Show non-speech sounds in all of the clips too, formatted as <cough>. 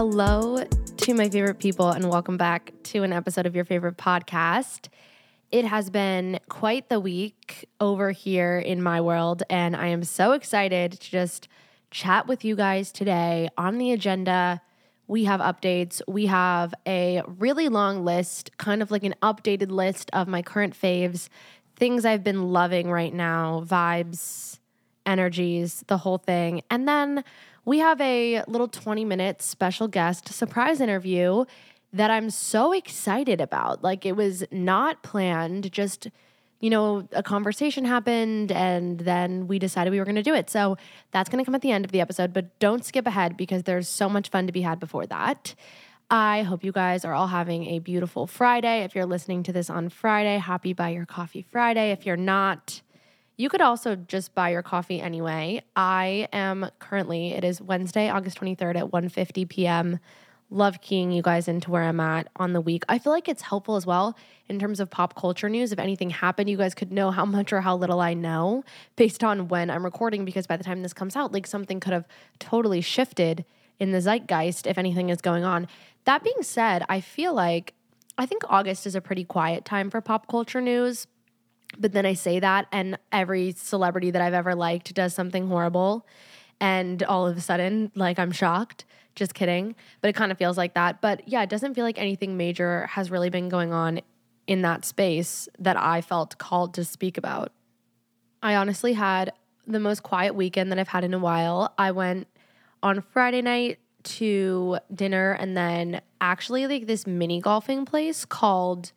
Hello to my favorite people, and welcome back to an episode of your favorite podcast. It has been quite the week over here in my world, and I am so excited to just chat with you guys today. On the agenda, we have updates. We have a really long list, kind of like an updated list of my current faves, things I've been loving right now, vibes, energies, the whole thing. And then we have a little 20 minute special guest surprise interview that I'm so excited about. Like it was not planned, just you know, a conversation happened and then we decided we were going to do it. So that's going to come at the end of the episode, but don't skip ahead because there's so much fun to be had before that. I hope you guys are all having a beautiful Friday. If you're listening to this on Friday, happy Buy Your Coffee Friday. If you're not, you could also just buy your coffee anyway. I am currently, it is Wednesday, August 23rd at 1:50 p.m. Love keying you guys into where I'm at on the week. I feel like it's helpful as well in terms of pop culture news. If anything happened, you guys could know how <laughs> much or how little I know based on when I'm recording, because by the time this comes out, like something could have totally shifted in the zeitgeist if anything is going on. That being said, I feel like I think August is a pretty quiet time for pop culture news. But then I say that, and every celebrity that I've ever liked does something horrible. And all of a sudden, like, I'm shocked. Just kidding. But it kind of feels like that. But yeah, it doesn't feel like anything major has really been going on in that space that I felt called to speak about. I honestly had the most quiet weekend that I've had in a while. I went on Friday night to dinner and then actually like this mini golfing place called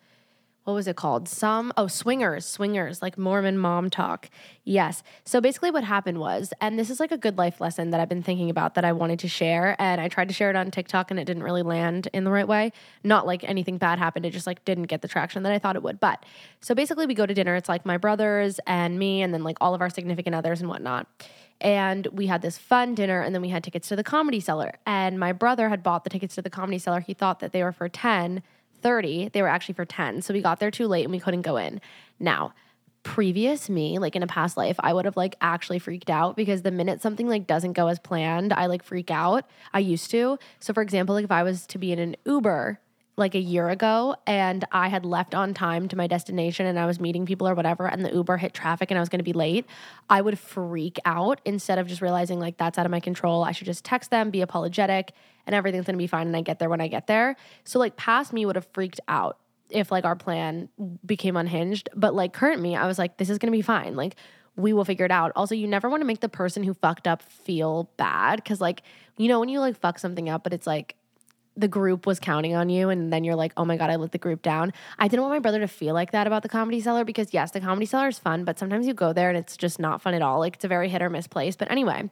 what was it called? Some, oh, swingers, swingers, like Mormon mom talk. Yes. So basically, what happened was, and this is like a good life lesson that I've been thinking about that I wanted to share. And I tried to share it on TikTok and it didn't really land in the right way. Not like anything bad happened, it just like didn't get the traction that I thought it would. But so basically, we go to dinner. It's like my brothers and me, and then like all of our significant others and whatnot. And we had this fun dinner, and then we had tickets to the comedy cellar. And my brother had bought the tickets to the comedy cellar. He thought that they were for 10 30, they were actually for 10. So we got there too late and we couldn't go in. Now, previous me, like in a past life, I would have like actually freaked out because the minute something like doesn't go as planned, I like freak out. I used to. So for example, like if I was to be in an Uber like a year ago and I had left on time to my destination and I was meeting people or whatever and the Uber hit traffic and I was going to be late, I would freak out instead of just realizing like that's out of my control. I should just text them, be apologetic, and everything's going to be fine and I get there when I get there. So like past me would have freaked out if like our plan became unhinged, but like current me, I was like this is going to be fine. Like we will figure it out. Also, you never want to make the person who fucked up feel bad cuz like you know when you like fuck something up but it's like the group was counting on you and then you're like, oh my God, I let the group down. I didn't want my brother to feel like that about the comedy cellar because yes, the comedy cellar is fun, but sometimes you go there and it's just not fun at all. Like it's a very hit or miss place. But anyway,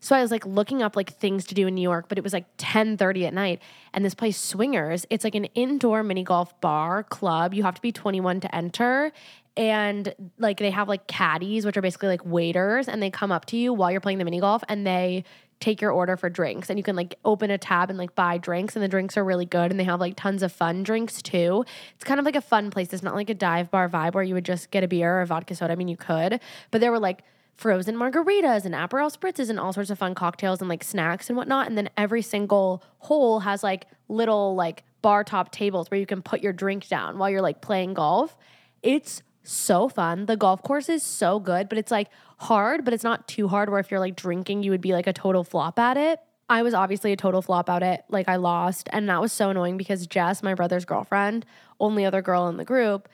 so I was like looking up like things to do in New York, but it was like 10 30 at night. And this place, Swingers, it's like an indoor mini golf bar club. You have to be 21 to enter. And like they have like caddies, which are basically like waiters, and they come up to you while you're playing the mini golf and they take your order for drinks and you can like open a tab and like buy drinks and the drinks are really good and they have like tons of fun drinks too. It's kind of like a fun place. It's not like a dive bar vibe where you would just get a beer or a vodka soda. I mean, you could, but there were like frozen margaritas and Aperol spritzes and all sorts of fun cocktails and like snacks and whatnot. And then every single hole has like little like bar top tables where you can put your drink down while you're like playing golf. It's so fun. The golf course is so good, but it's like hard, but it's not too hard where if you're like drinking, you would be like a total flop at it. I was obviously a total flop at it. Like I lost. And that was so annoying because Jess, my brother's girlfriend, only other girl in the group,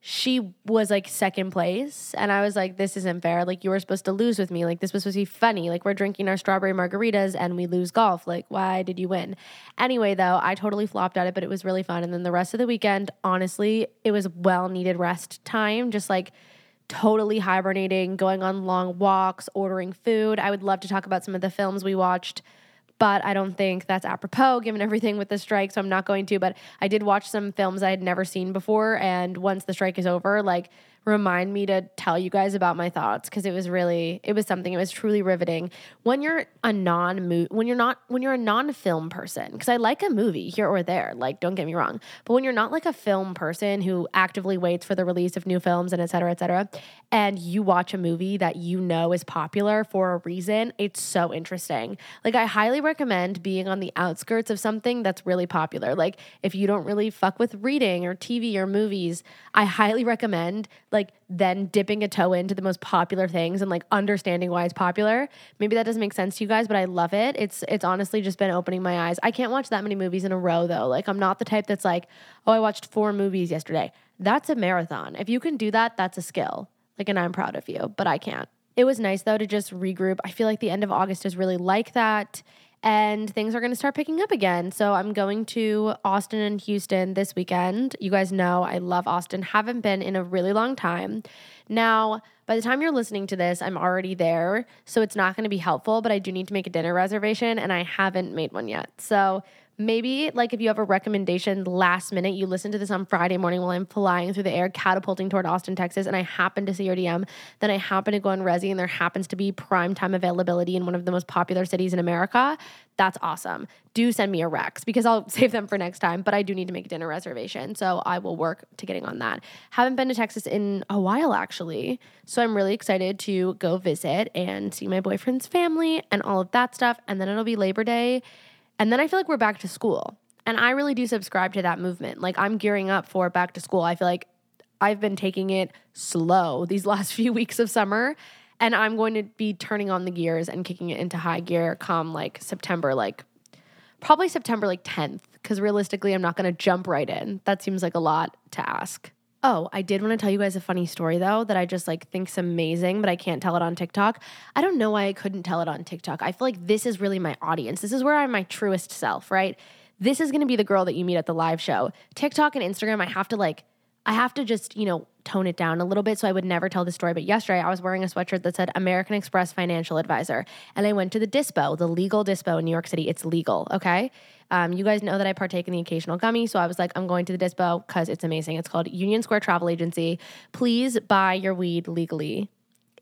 she was like second place and i was like this isn't fair. Like you were supposed to lose with me. Like this was supposed to be funny. Like we're drinking our strawberry margaritas and we lose golf. Like why did you win? Anyway though i totally flopped at it but it was really fun. And then the rest of the weekend honestly it was well needed rest time just like totally hibernating going on long walks ordering food. I would love to talk about some of the films we watched but I don't think that's apropos given everything with the strike. So I'm not going to. But I did watch some films I had never seen before. And once the strike is over, like remind me to tell you guys about my thoughts because it was really it was something it was truly riveting. When you're a non when you're not when you're a non-film person because i like a movie here or there like don't get me wrong but when you're not like a film person who actively waits for the release of new films and et cetera et cetera and you watch a movie that you know is popular for a reason it's so interesting. Like i highly recommend being on the outskirts of something that's really popular. Like if you don't really fuck with reading or tv or movies i highly recommend like like then dipping a toe into the most popular things and like understanding why it's popular. Maybe that doesn't make sense to you guys, but I love it. It's it's honestly just been opening my eyes. I can't watch that many movies in a row though. Like I'm not the type that's like, "Oh, I watched 4 movies yesterday." That's a marathon. If you can do that, that's a skill. Like and I'm proud of you, but I can't. It was nice though to just regroup. I feel like the end of August is really like that and things are going to start picking up again. So I'm going to Austin and Houston this weekend. You guys know I love Austin, haven't been in a really long time. Now, by the time you're listening to this, I'm already there. So it's not going to be helpful, but I do need to make a dinner reservation and I haven't made one yet. So maybe like if you have a recommendation last minute, you listen to this on Friday morning while I'm flying through the air, catapulting toward Austin, Texas, and I happen to see your DM, then I happen to go on Resy and there happens to be prime time availability in one of the most popular cities in America. That's awesome. Do send me a Rex because I'll <laughs> save them for next time, but I do need to make a dinner reservation. So I will work to getting on that. Haven't been to Texas in a while actually. So I'm really excited to go visit and see my boyfriend's family and all of that stuff. And then it'll be Labor Day and then I feel like we're back to school. And I really do subscribe to that movement. Like I'm gearing up for back to school. I feel like I've been taking it slow these <laughs> last few weeks of summer. And I'm going to be turning on the gears and kicking it into high gear come like September, like probably September like 10th. Cause realistically, I'm not gonna jump right in. That seems like a lot to ask. Oh, I did want to tell you guys a funny story though that I just like think's amazing, but I can't tell it on TikTok. I don't know why I couldn't tell it on TikTok. I feel like this is really my audience. This is where I'm my truest self, right? This is going to be the girl that you meet at the live show. TikTok and Instagram, I have to like I have to just, you know, tone it down a little bit so I would never tell the story. But yesterday I was wearing a sweatshirt that said American Express Financial Advisor. And I went to the dispo, the legal dispo in New York City. It's legal, okay? Um, you guys know that I partake in the occasional gummy. So I was like, I'm going to the dispo because it's amazing. It's called Union Square Travel Agency. Please buy your weed legally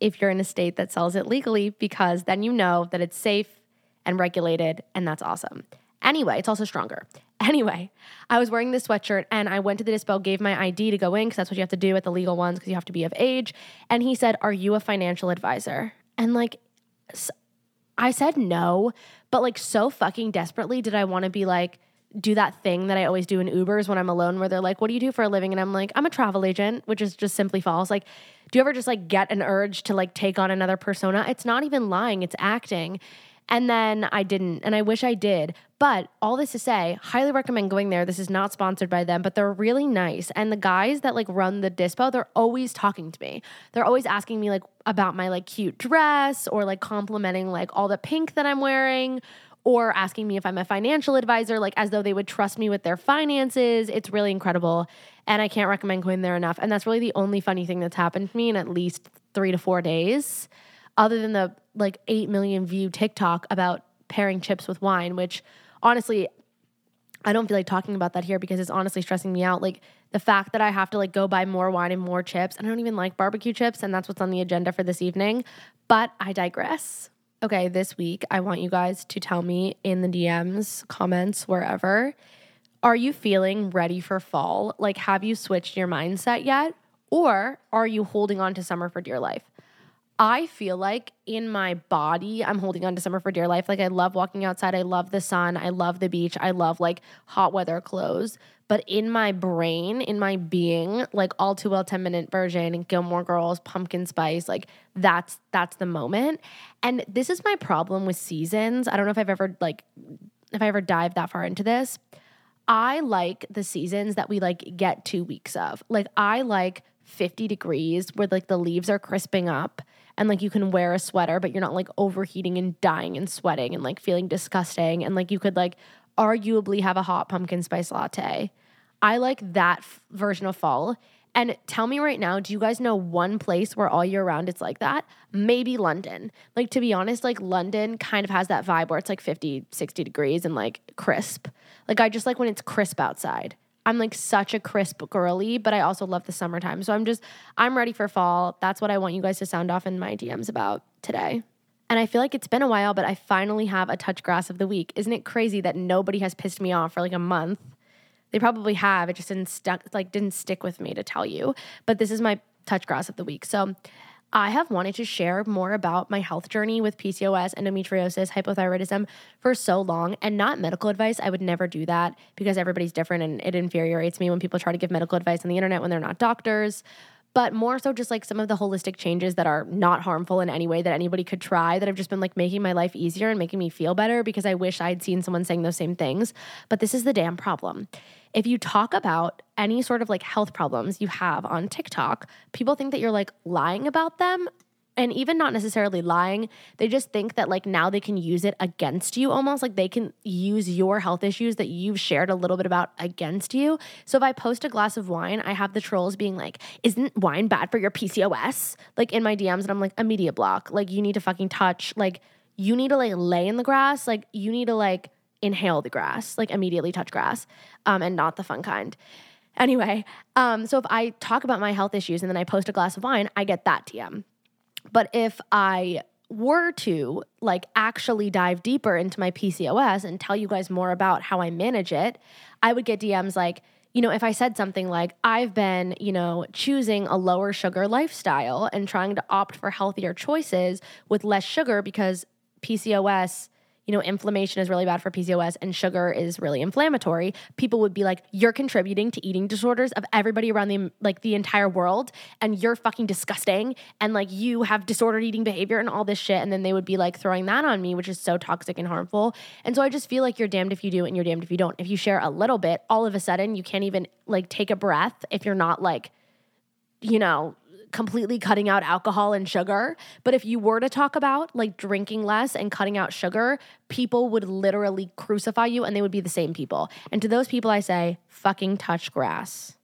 if you're in a state that sells it legally, because then you know that it's safe and regulated, and that's awesome. Anyway, it's also stronger. <laughs> Anyway, I was wearing this sweatshirt and I went to the dispo, gave my ID to go in because that's what you have to do at the legal ones because you have to be of age. And he said, Are you a financial advisor? And like, I said no, but like so fucking desperately did I want to be like, do that thing that I always do in Ubers when I'm alone where they're like, What do you do for a living? And I'm like, I'm a travel agent, which is just simply false. Like, do you ever just like get an urge to like take on another persona? It's not even lying, it's acting. And then I didn't, and I wish I did. But all this to say, highly recommend going there. This is not sponsored by them, but they're really nice. And the guys that like run the dispo, they're always talking to me. They're always asking me like about my like cute dress or like complimenting like all the pink that I'm wearing or asking me if I'm a financial advisor, like as though they would trust me with their finances. It's really incredible. And I can't recommend going there enough. And that's really the only funny thing that's happened to me in at least three to four days other than the like 8 million view TikTok about pairing chips with wine, which honestly, I don't feel like talking about that here because it's honestly stressing me out. Like the fact that I have to like go buy more wine and more chips. And I don't even like barbecue chips, and that's what's on the agenda for this evening. But I digress. Okay, this week I want you guys to tell me in the DMs, comments, wherever, are you feeling ready for fall? Like, have you switched your mindset yet? Or are you holding on to summer for dear life? I feel like in my body, I'm holding on to summer for dear life. Like, I love walking outside. I love the sun. I love the beach. I love like hot weather clothes. But in my brain, in my being, like all too well 10 minute version, Gilmore Girls, pumpkin spice, like that's that's the moment. And this is my problem with seasons. I don't know if I've ever like if I ever dive that far into this. I like the seasons that we like get two weeks of. Like I like 50 degrees where like the leaves are crisping up and like you can wear a sweater but you're not like overheating and dying and sweating and like feeling disgusting and like you could like arguably have a hot pumpkin spice latte. I like that f- version of fall. And tell me right now, do you guys know one place where all year round it's like that? Maybe London. Like, to be honest, like London kind of has that vibe where it's like 50, 60 degrees and like crisp. Like, I just like when it's crisp outside. I'm like such a crisp girly, but I also love the summertime. So I'm just, I'm ready for fall. That's what I want you guys to sound off in my DMs about today. And I feel like it's been a while, but I finally have a touch grass of the week. Isn't it crazy that nobody has pissed me off for like a month? They probably have. It just didn't stuck like didn't stick with me to tell you. But this is my touch grass of the week. So I have wanted to share more about my health journey with PCOS, endometriosis, hypothyroidism for so long and not medical advice. I would never do that because everybody's different and it infuriates me when people try to give medical advice on the internet when they're not doctors but more so just like some of the holistic changes that are not harmful in any way that anybody could try that have just been like making my life easier and making me feel better because I wish I'd seen someone saying those same things. But this is the damn problem. If you talk about any sort of like health problems you have on TikTok, people think that you're like lying about them and even not necessarily lying, they just think that like now they can use it against you almost like they can use your health issues that you've shared a little bit about against you. So if I post a glass of wine, I have the trolls being like, "Isn't wine bad for your PCOS?" like in my DMs and I'm like, "Immediate block. Like you need to fucking touch like you need to like lay in the grass, like you need to like inhale the grass, like immediately touch grass, um and not the fun kind." Anyway, um, so if I talk about my health issues and then I post a glass of wine, I get that DM. But if I were to like actually dive deeper into my PCOS and tell you guys more about how I manage it, I would get DMs like, you know, if I said something like, I've been, you know, choosing a lower sugar lifestyle and trying to opt for healthier choices with less sugar because PCOS you know, inflammation is really bad for PCOS and sugar is really inflammatory, people would be like, you're contributing to eating disorders of everybody around the like the entire world and you're fucking disgusting and like you have disordered eating behavior and all this shit and then they would be like throwing that on me, which is so toxic and harmful. And so I just feel like you're damned if you do and you're damned if you don't. If you share a little bit, all of a sudden you can't even like take a breath if you're not like you know, completely cutting out alcohol and sugar. But if you were to talk about like drinking less and cutting out sugar, people would literally crucify you and they would be the same people. And to those people, I say, fucking touch grass.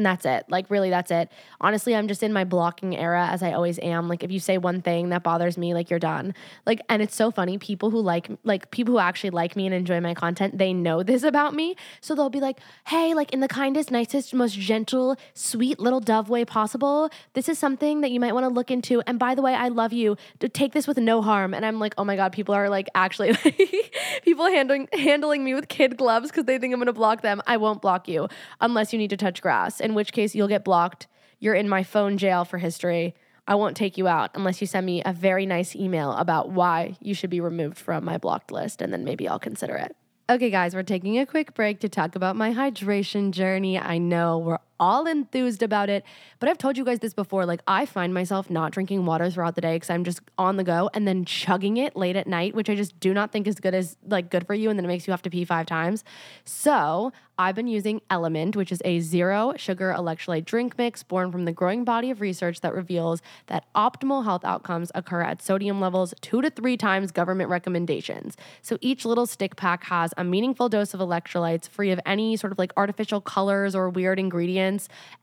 And that's it. Like, really, that's it. Honestly, I'm just in my blocking era as I always am. Like, if you say one thing that bothers me, like, you're done. Like, and it's so funny. People who like, like, people who actually like me and enjoy my content, they know <laughs> this about me. So they'll be like, hey, like, in the kindest, nicest, most gentle, sweet little dove way possible, this is something that you might want to look into. And by the way, I love you. Take this with no harm. And I'm like, oh my God, people are like, actually, <laughs> people handling, handling me with kid gloves because they think I'm going to block them. I won't block you unless you need to touch grass. And in which case you'll get blocked. You're in my phone jail for history. I won't take you out unless you send me a very nice email about why you should be removed from my blocked list, and then maybe I'll consider it. Okay, guys, we're taking a quick break to talk about my hydration journey. I know we're all enthused about it. But I've told you guys this before. Like, I find myself not drinking water throughout the day because I'm just on the go and then chugging it late at night, which I just do not think is good as like good for you. And then it makes you have to pee five times. So I've been using LMNT, which is a zero sugar electrolyte drink mix born from the growing body of research that reveals that optimal health outcomes occur at sodium levels two to three times government recommendations. So each little stick pack has a meaningful dose of electrolytes free of any sort of like artificial colors or weird ingredients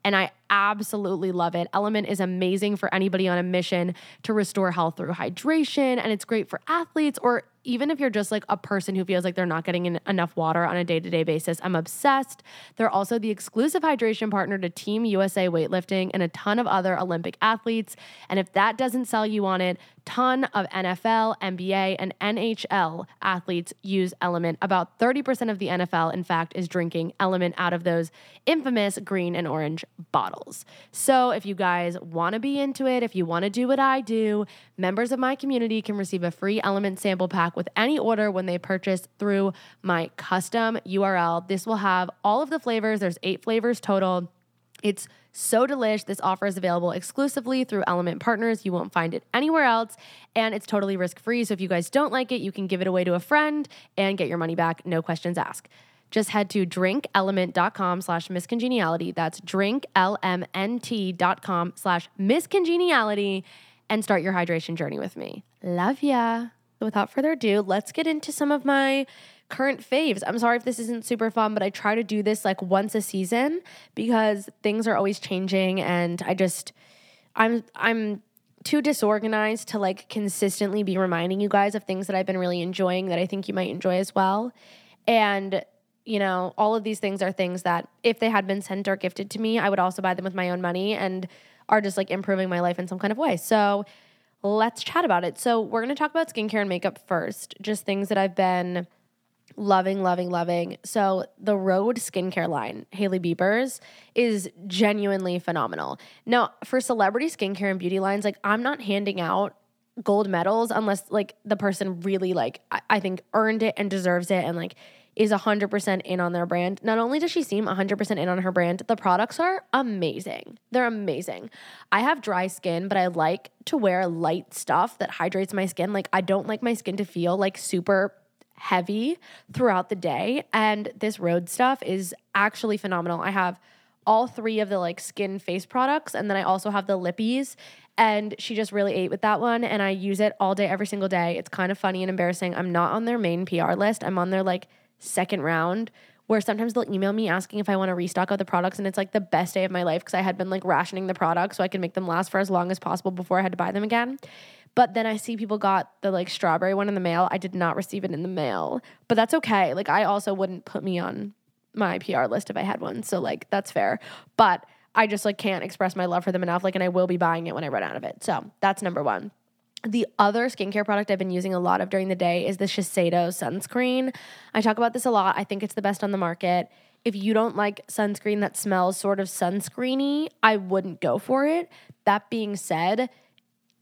and I absolutely love it. LMNT is amazing for anybody on a mission to restore health through hydration, and it's great for athletes or even if you're just like a person who feels like they're not getting in enough water on a day to day basis, I'm obsessed. They're also the exclusive hydration partner to Team USA Weightlifting and a ton of other Olympic athletes. And if that doesn't sell you on it, ton of NFL, NBA, and NHL athletes use LMNT. About 30% of the NFL, in fact, is drinking LMNT out of those infamous green and orange bottles. So if you guys want to be into it, if you want to do what I do, members of my community can receive a free LMNT sample pack with any order when they purchase through my custom URL. This will have all of the flavors, there's eight flavors total. It's so delish. This offer is available exclusively through LMNT Partners. You won't find it anywhere else, and it's totally risk free. So if you guys don't like it, you can give it away to a friend and get your money back, no questions asked. Just head to drinklmnt.com slash misscongeniality. That's drinklmnt.com slash misscongeniality and start your hydration journey with me. Love ya without further ado, let's get into some of my current faves. I'm sorry if this isn't super fun, but I try to do this like once a season because things are always changing and I just I'm I'm too disorganized to like consistently be reminding you guys of things that I've been really enjoying that I think you might enjoy as well. And you know, all of these things are things that if they had been sent or gifted to me, I would also buy them with my own money and are just like improving my life in some kind of way. So let's chat about it. So we're going to talk about skincare and makeup first, just things that I've been loving, loving, loving. So the Rhode skincare line, Hailey Bieber's, is genuinely phenomenal. Now, for celebrity skincare and beauty lines, like I'm not handing out gold medals unless like the person really like I, I think earned it and deserves it and like is 100% in on their brand. Not only does she seem 100% in on her brand, the products are amazing. They're amazing. I have dry skin, but I like to wear light stuff that hydrates my skin. Like I don't like my skin to feel like super heavy throughout the day. And this Rhode stuff is actually phenomenal. I have all three of the like skin face products, and then I also have the lippies. And she just really ate with that one, and I use it all day, every single day. It's kind of funny and embarrassing. I'm not on their main PR list. I'm on their like second round where sometimes they'll email me asking if I want to restock of the products and it's like the best day of my life because I had been like rationing the products so I could make them last for as long as possible before I had to buy them again. But then I see people got the like strawberry one in the mail. I did not receive it in the mail, but that's okay. Like I also wouldn't put me on my PR list if I had one. So like that's fair. But I just like can't express my love for them enough like and I will be buying it when I run out of it. So that's number 1. The other skincare product I've been using a lot of during the day is the Shiseido sunscreen. I talk about this a lot. I think it's the best on the market. If you don't like sunscreen that smells sort of sunscreeny, I wouldn't go for it. That being said,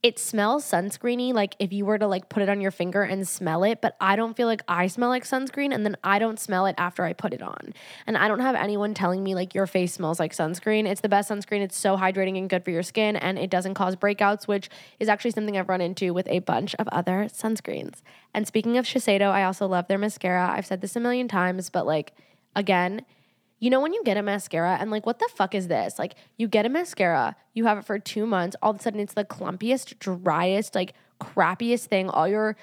it smells sunscreeny like if you were to like put it on your finger and smell it but i don't feel like i smell like sunscreen and then i don't smell it after i put it on. And i don't have anyone telling me like your face smells like sunscreen. It's the best sunscreen. It's so hydrating and good for your skin and it doesn't cause breakouts which is actually something i've run into with a bunch of other sunscreens. And speaking of shiseido i also love their mascara. I've said this a million times but like again you know when you get a mascara and like what the fuck is this? Like you get a mascara, you have it for 2 months, all of a sudden it's the clumpiest, driest, like crappiest thing. All your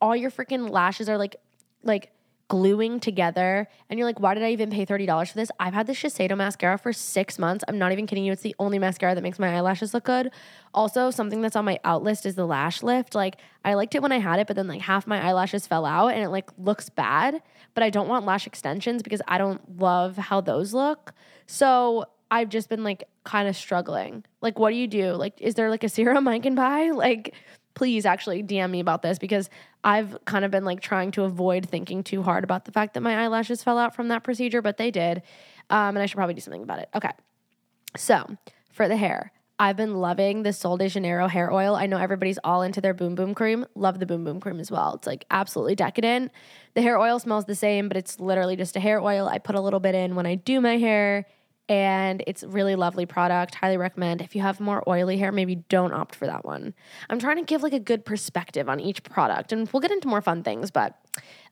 all your freaking lashes are like like gluing together and you're like why did i even pay $30 for this? I've had the shiseido mascara for six months. I'm not even kidding you. It's the only mascara that makes my eyelashes look good. Also something that's on my out list is the lash lift. Like i liked it when i had it but then like half my eyelashes fell out and it like looks bad. But i don't want lash extensions because i don't love how those look. So i've just been like kind of struggling. Like what do you do? Like is there like a serum i can buy? <laughs> Like please actually DM me about this because I've kind of been like trying to avoid thinking too hard about the fact that my eyelashes fell out from that procedure, but they did. Um, and I should probably do something about it. Okay. So for the hair, I've been loving the Sol de Janeiro hair oil. I know everybody's all into their Boom Boom cream. Love the Boom Boom cream as well. It's like absolutely decadent. The hair oil smells the same, but it's literally just a hair oil. I put a little bit in when I do my hair and it's really lovely product. Highly recommend. If you have more oily hair, maybe don't opt for that one. I'm trying to give like a good perspective on each product, and we'll get into more fun things. But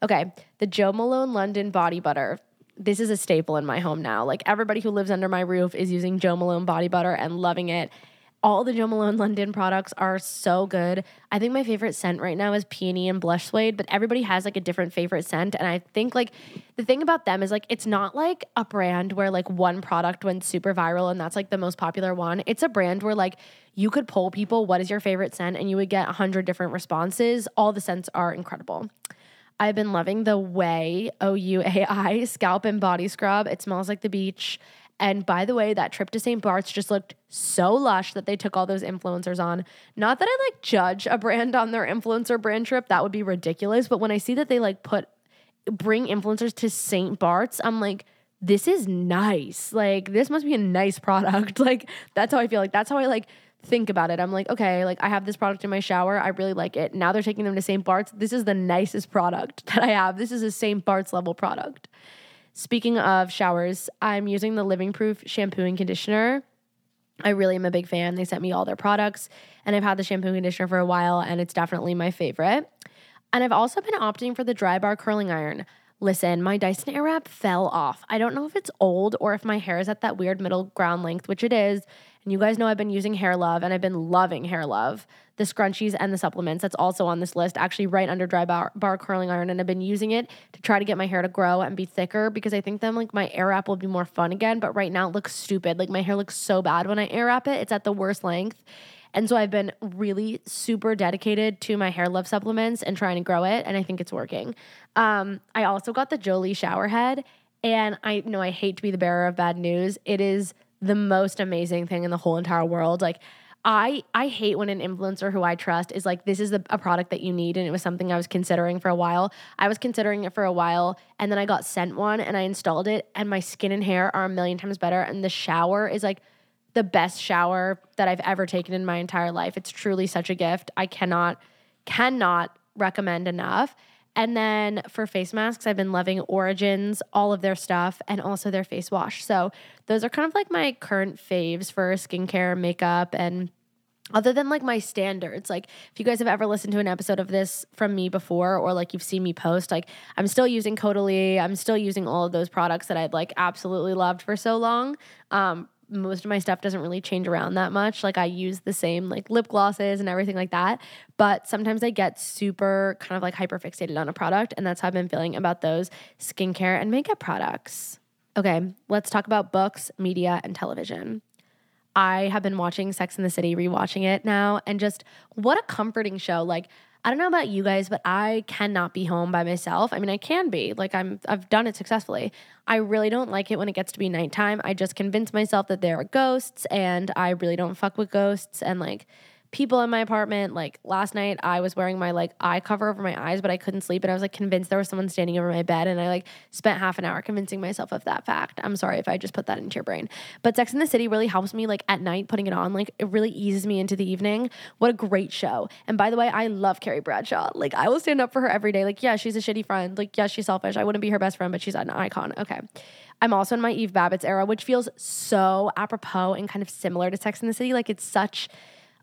okay, the Jo Malone London Body Butter. This is a staple in my home now. Like everybody who lives under my roof is using Jo Malone Body Butter and loving it all the Jo Malone London products are so good. I think my favorite scent right now is peony and blush suede, but everybody has like a different favorite scent. And I think like the thing about them is like it's not like a brand where like one product went super viral and that's like the most popular one. It's a brand where like you could poll people what is your favorite scent and you would get a hundred different responses. All the scents are incredible. I've been loving the Way O U A I scalp and body scrub. It smells like the beach. And by the way, that trip to St. Bart's just looked so lush that they took all those influencers on. Not that I like judge a brand on their influencer brand trip, that would be ridiculous. But when I see that they like put, bring influencers to St. Bart's, I'm like, this is nice. Like, this must be a nice product. <laughs> Like, that's how I feel. Like, that's how I like think about it. I'm like, okay, like I have this product in my shower. I really like it. Now they're taking them to St. Bart's. This is the nicest product <laughs> that I have. This is a St. Bart's level product. Speaking of showers, I'm using the Living Proof shampoo and conditioner. I really am a big fan. They sent me all their products, and I've had the shampoo and conditioner for a while, and it's definitely my favorite. And I've also been opting for the Drybar curling iron. Listen, my Dyson Airwrap fell off. I don't know if it's old or if my hair is at that weird middle ground length, which it is. And you guys know I've been using Hair Love and I've been loving Hair Love, the scrunchies and the supplements. That's also on this list, actually, right under Drybar bar curling iron. And I've been using it to try to get my hair to grow and be thicker because I think then like my air Airwrap will be more fun again. But right now it looks stupid. Like my hair looks so bad when I Airwrap it, it's at the worst length. And so I've been really super dedicated to my hair love supplements and trying to grow it. And I think it's working. Um, I also got the Jolie shower head And I know I hate to be the bearer of bad news. It is the most amazing thing in the whole entire world. Like I I hate when an influencer who I trust is like this is a product that you need and it was something I was considering for a while. I was considering it for a while and then I got sent one and I installed it and my skin and hair are a million times better and the shower is like the best shower that I've ever taken in my entire life. It's truly such a gift. I cannot cannot recommend enough. And then for face masks, I've been loving Origins, all of their stuff, and also their face wash. So those are kind of like my current faves for skincare, makeup, and other than like my standards like if you guys have ever listened to an episode of this from me before or like you've seen me post like i'm still using Caudalie i'm still using all of those products that i've like absolutely loved for so long um most of my stuff doesn't really change around that much. Like I use the same like lip glosses and everything like that. But sometimes I get super kind of like hyper fixated on a product. And that's how I've been feeling about those skincare and makeup products. Okay, let's talk about books, media, and television. I have been watching Sex in the City, rewatching it now, and just what a comforting show. Like, I don't know about you guys, but I cannot be home by myself. I mean, I can be. Like I'm I've done it successfully. I really don't like it when it gets to be nighttime. I just convince myself that there are ghosts and I really don't fuck with ghosts and like people in my apartment. Like last night, I was wearing my like eye cover over my eyes, but I couldn't sleep, and I was like convinced there was someone standing over my bed, and I like spent half an hour convincing myself of that fact. I'm sorry if I just put that into your brain, but Sex in the City really helps me like at night putting it on. Like it really eases me into the evening. What a great show! And by the way, I love Carrie Bradshaw. Like I will stand up for her every day. Like yeah, she's a shitty friend. Like yeah, she's selfish. I wouldn't be her best friend, but she's an icon. Okay. I'm also in my Eve Babitz era, which feels so apropos and kind of similar to Sex in the City. Like it's such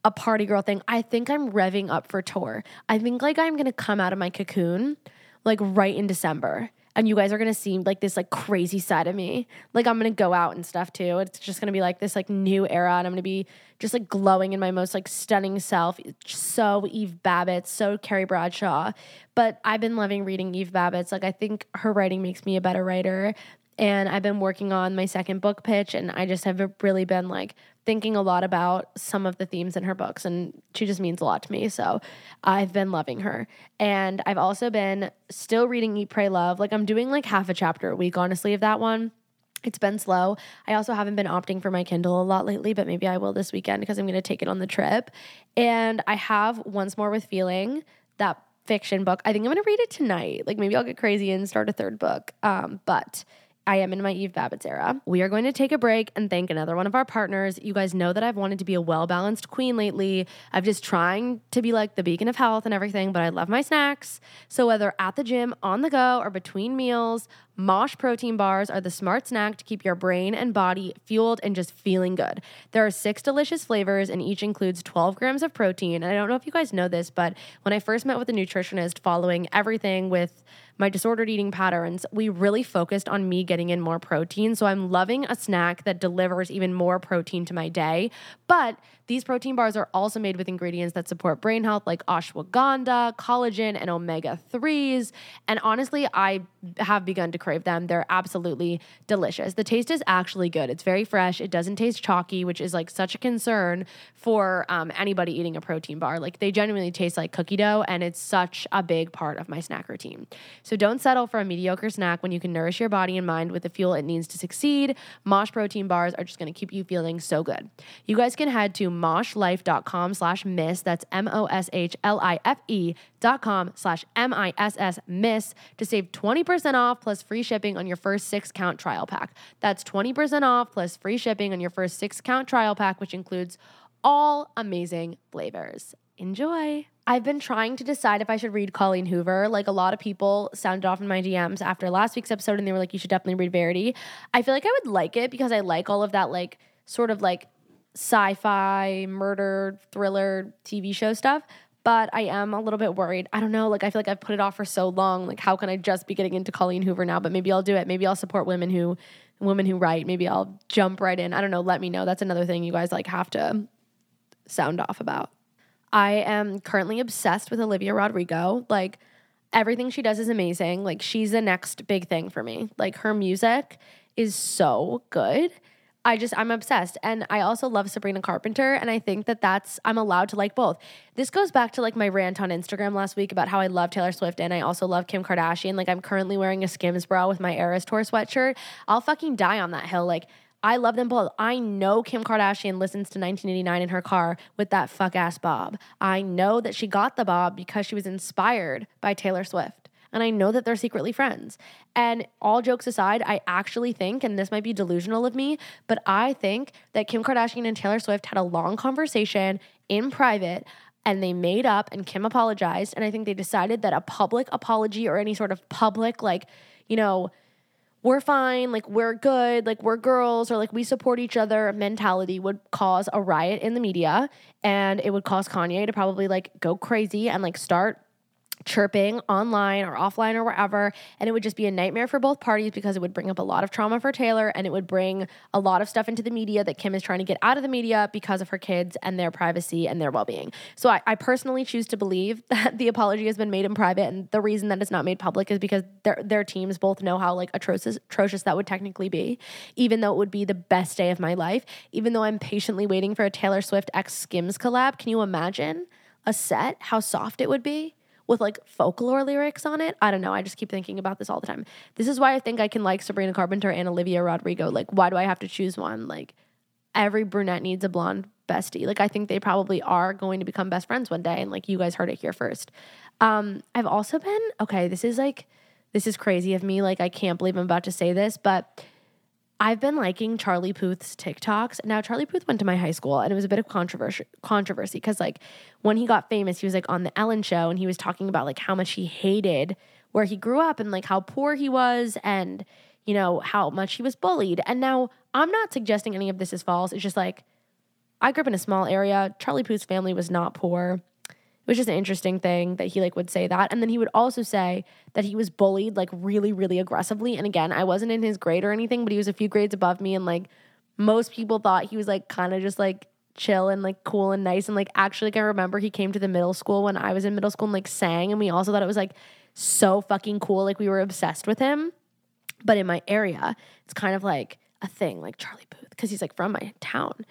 a party girl thing. I think I'm revving up for tour. I think like I'm gonna come out of my cocoon like right in December. And you guys are gonna see like this like crazy side of me. Like I'm gonna go out and stuff too. It's just gonna be like this like new era, and I'm gonna be just like glowing in my most like stunning self. So Eve Babitz, so Carrie Bradshaw. But I've been loving reading Eve Babitz. Like I think her writing makes me a better writer and I've been working on my second book pitch and I just have really been like thinking a lot about some of the themes in her books and she just means a lot to me. So I've been loving her. And I've also been still reading Eat Pray Love. Like I'm doing like half a chapter a week honestly of that one. It's been slow. I also haven't been opting for my Kindle a lot lately, but maybe I will this weekend because I'm going to take it on the trip. And I have Once More with Feeling, that fiction book. I think I'm going to read it tonight. Like maybe I'll get crazy and start a third book. Um, but I am in my Eve Babitz era. We are going to take a break and thank another one of our partners. You guys know that I've wanted to be a well balanced queen lately. I've just trying to be like the beacon of health and everything, but I love my snacks. So whether at the gym, on the go, or between meals, Mosh protein bars are the smart snack to keep your brain and body fueled and just feeling good. There are six delicious flavors, and each includes 12 grams of protein. And I don't know if you guys know this, but when I first met with a nutritionist following everything with my disordered eating patterns, we really focused on me getting in more protein. So I'm loving a snack that delivers even more protein to my day. But these protein bars are also made with ingredients that support brain health, like ashwagandha, collagen, and omega 3s. And honestly, I have begun to crave them. They're absolutely delicious. The taste is actually good. It's very fresh. It doesn't taste chalky, which is like such a concern for um, anybody eating a protein bar. Like they genuinely taste like cookie dough, and it's such a big part of my snack routine. So don't settle for a mediocre snack when you can nourish your body and mind with the fuel it needs to succeed. Mosh protein bars are just going to keep you feeling so good. You guys can head to moshlife.com slash miss. That's M-O-S-H-L-I-F-E dot com slash M-I-S-S miss to save 20% off plus free shipping on your first six count trial pack. That's 20% off plus free shipping on your first six count trial pack, which includes all amazing flavors. Enjoy. I've been trying to decide if I should read Colleen Hoover. Like a lot of people sounded off in my DMs after last week's episode and they were like, you should definitely read Verity. I feel like I would like it because I like all of that, like, sort of like sci-fi murder thriller TV show stuff. But I am a little bit worried. I don't know. Like I feel like I've put it off for so long. Like how can I just be getting into Colleen Hoover now? But maybe I'll do it. Maybe I'll support women who women who write. Maybe I'll jump right in. I don't know. Let me know. That's another thing you guys like have to sound off about. I am currently obsessed with Olivia Rodrigo. Like everything she does is amazing. Like she's the next big thing for me. Like her music is so good. I just I'm obsessed and I also love Sabrina Carpenter and I think that that's I'm allowed to like both. This goes back to like my rant on Instagram last week about how I love Taylor Swift and I also love Kim Kardashian. Like I'm currently wearing a Skims bra with my Eras Tour sweatshirt. I'll fucking die on that hill. Like I love them both. I know Kim Kardashian listens to 1989 in her car with that fuck ass bob. I know that she got the bob because she was inspired by Taylor Swift and I know that they're secretly friends. And all jokes aside, I actually think, and this might be delusional of me, but I think that Kim Kardashian and Taylor Swift had a long conversation in private and they made up and Kim apologized. And I think they decided that a public apology or any sort of public, like, you know, we're fine, like we're good, like we're girls, or like we support each other mentality would cause a riot in the media and it would cause Kanye to probably like go crazy and like start chirping online or offline or wherever. And it would just be a nightmare for both parties because it would bring up a lot of trauma for Taylor and it would bring a lot of stuff into the media that Kim is trying to get out of the media because of her kids and their privacy and their well being. So I, I, personally choose to believe <laughs> that the apology has been made in private. And the reason that it's not made public is because their, their teams both know how like atrocious, atrocious that would technically be, even though it would be the best day of my life, even though I'm patiently waiting for a Taylor Swift X Skims collab. Can you imagine a set, how soft it would be? With like folklore lyrics on it. I don't know. I just keep thinking about this all the time. This is why I think I can like Sabrina Carpenter and Olivia Rodrigo. Like, why do I have to choose one? Like, every brunette needs a blonde bestie. Like, I think they probably are going to become best friends one day. And like, you guys heard it here first. Um, I've also been, okay, this is like, this is crazy of me. Like, I can't believe I'm about to say this, but I've been liking Charlie Puth's TikToks. Now Charlie Puth went to my high school and it was a bit of controversy controversy cuz like when he got famous, he was like on the Ellen show and he was talking about like how much he hated where he grew up and like how poor he was and you know how much he was bullied. And now I'm not suggesting any of this is false. It's just like I grew up in a small area. Charlie Puth's family was not poor it was just an interesting thing that he like would say that. And then he would also say that he was bullied like really really aggressively. And again i wasn't in his grade or anything but he was a few grades above me. And like most people thought he was like kind of just like chill and like cool and nice. And like actually like i remember he came to the middle school when i was in middle school and like sang. And we also thought it was like so fucking cool. Like we were obsessed with him. But in my area it's kind of like a thing like charlie Puth, because he's like from my town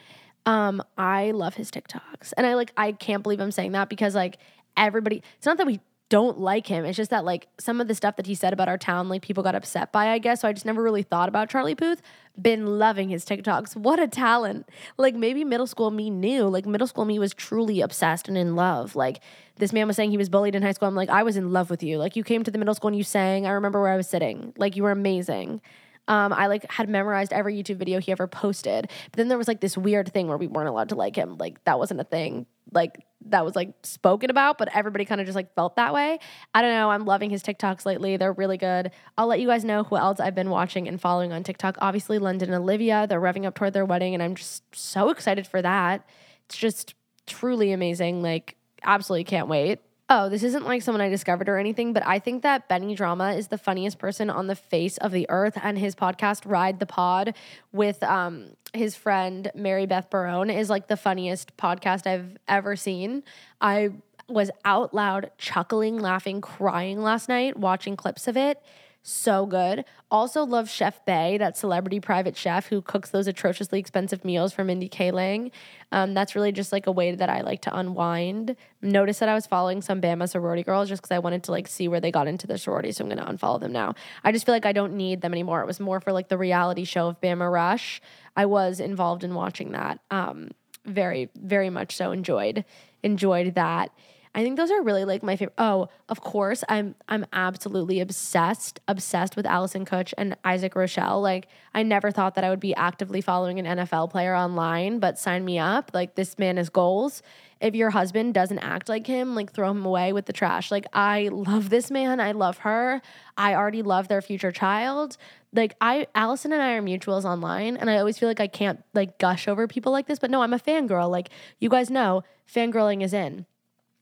um, I love his TikToks. And I like I can't believe I'm saying that because like everybody it's not that we don't like him. It's just that like some of the stuff that he said about our town, like people got upset by, I guess. So I just never really thought about Charlie Puth. Been loving his TikToks. What a talent. Like maybe middle school me knew. Like middle school me was truly obsessed and in love. Like this man was saying he was bullied in high school. I'm like, I was in love with you. Like you came to the middle school and you sang. I remember where I was sitting. Like you were amazing. Um, I like had memorized every YouTube video he ever posted. But then there was like this weird thing where we weren't allowed to like him. Like that wasn't a thing. Like that was like spoken about, but everybody kind of just like felt that way. I don't know. I'm loving his TikToks lately. They're really good. I'll let you guys know who else I've been watching and following on TikTok. Obviously, London and Olivia. They're revving up toward their wedding, and I'm just so excited for that. It's just truly amazing. Like, absolutely can't wait. Oh, this isn't like someone I discovered or anything, but I think that Benny Drama is the funniest person on the face of the earth, and his podcast Ride the Pod with um, his friend Mary Beth Barone is like the funniest podcast I've ever seen. I was out loud chuckling, laughing, crying last night watching clips of it so good. Also love Chef Bae, that celebrity private chef who cooks those atrociously expensive meals for Mindy Kaling. Um, that's really just like a way that I like to unwind. Notice that I was following some Bama sorority girls just because I wanted to like see where they got into their sorority, so I'm gonna unfollow them now. I just feel like I don't need them anymore. It was more for like the reality show of Bama Rush. I was involved in watching that. Um, very, very much so enjoyed enjoyed that. I think those are really like my favorite. Oh, of course, I'm I'm absolutely obsessed obsessed with Allison Kuch and Isaac Rochell. Like I never thought that I would be actively following an NFL player online, but sign me up. Like this man is goals. If your husband doesn't act like him, like throw him away with the trash. Like I love this man. I love her. I already love their future child. Like I Allison and I are mutuals online and I always feel like I can't like gush over people like this, but no, I'm a fangirl. Like you guys know, fangirling is in.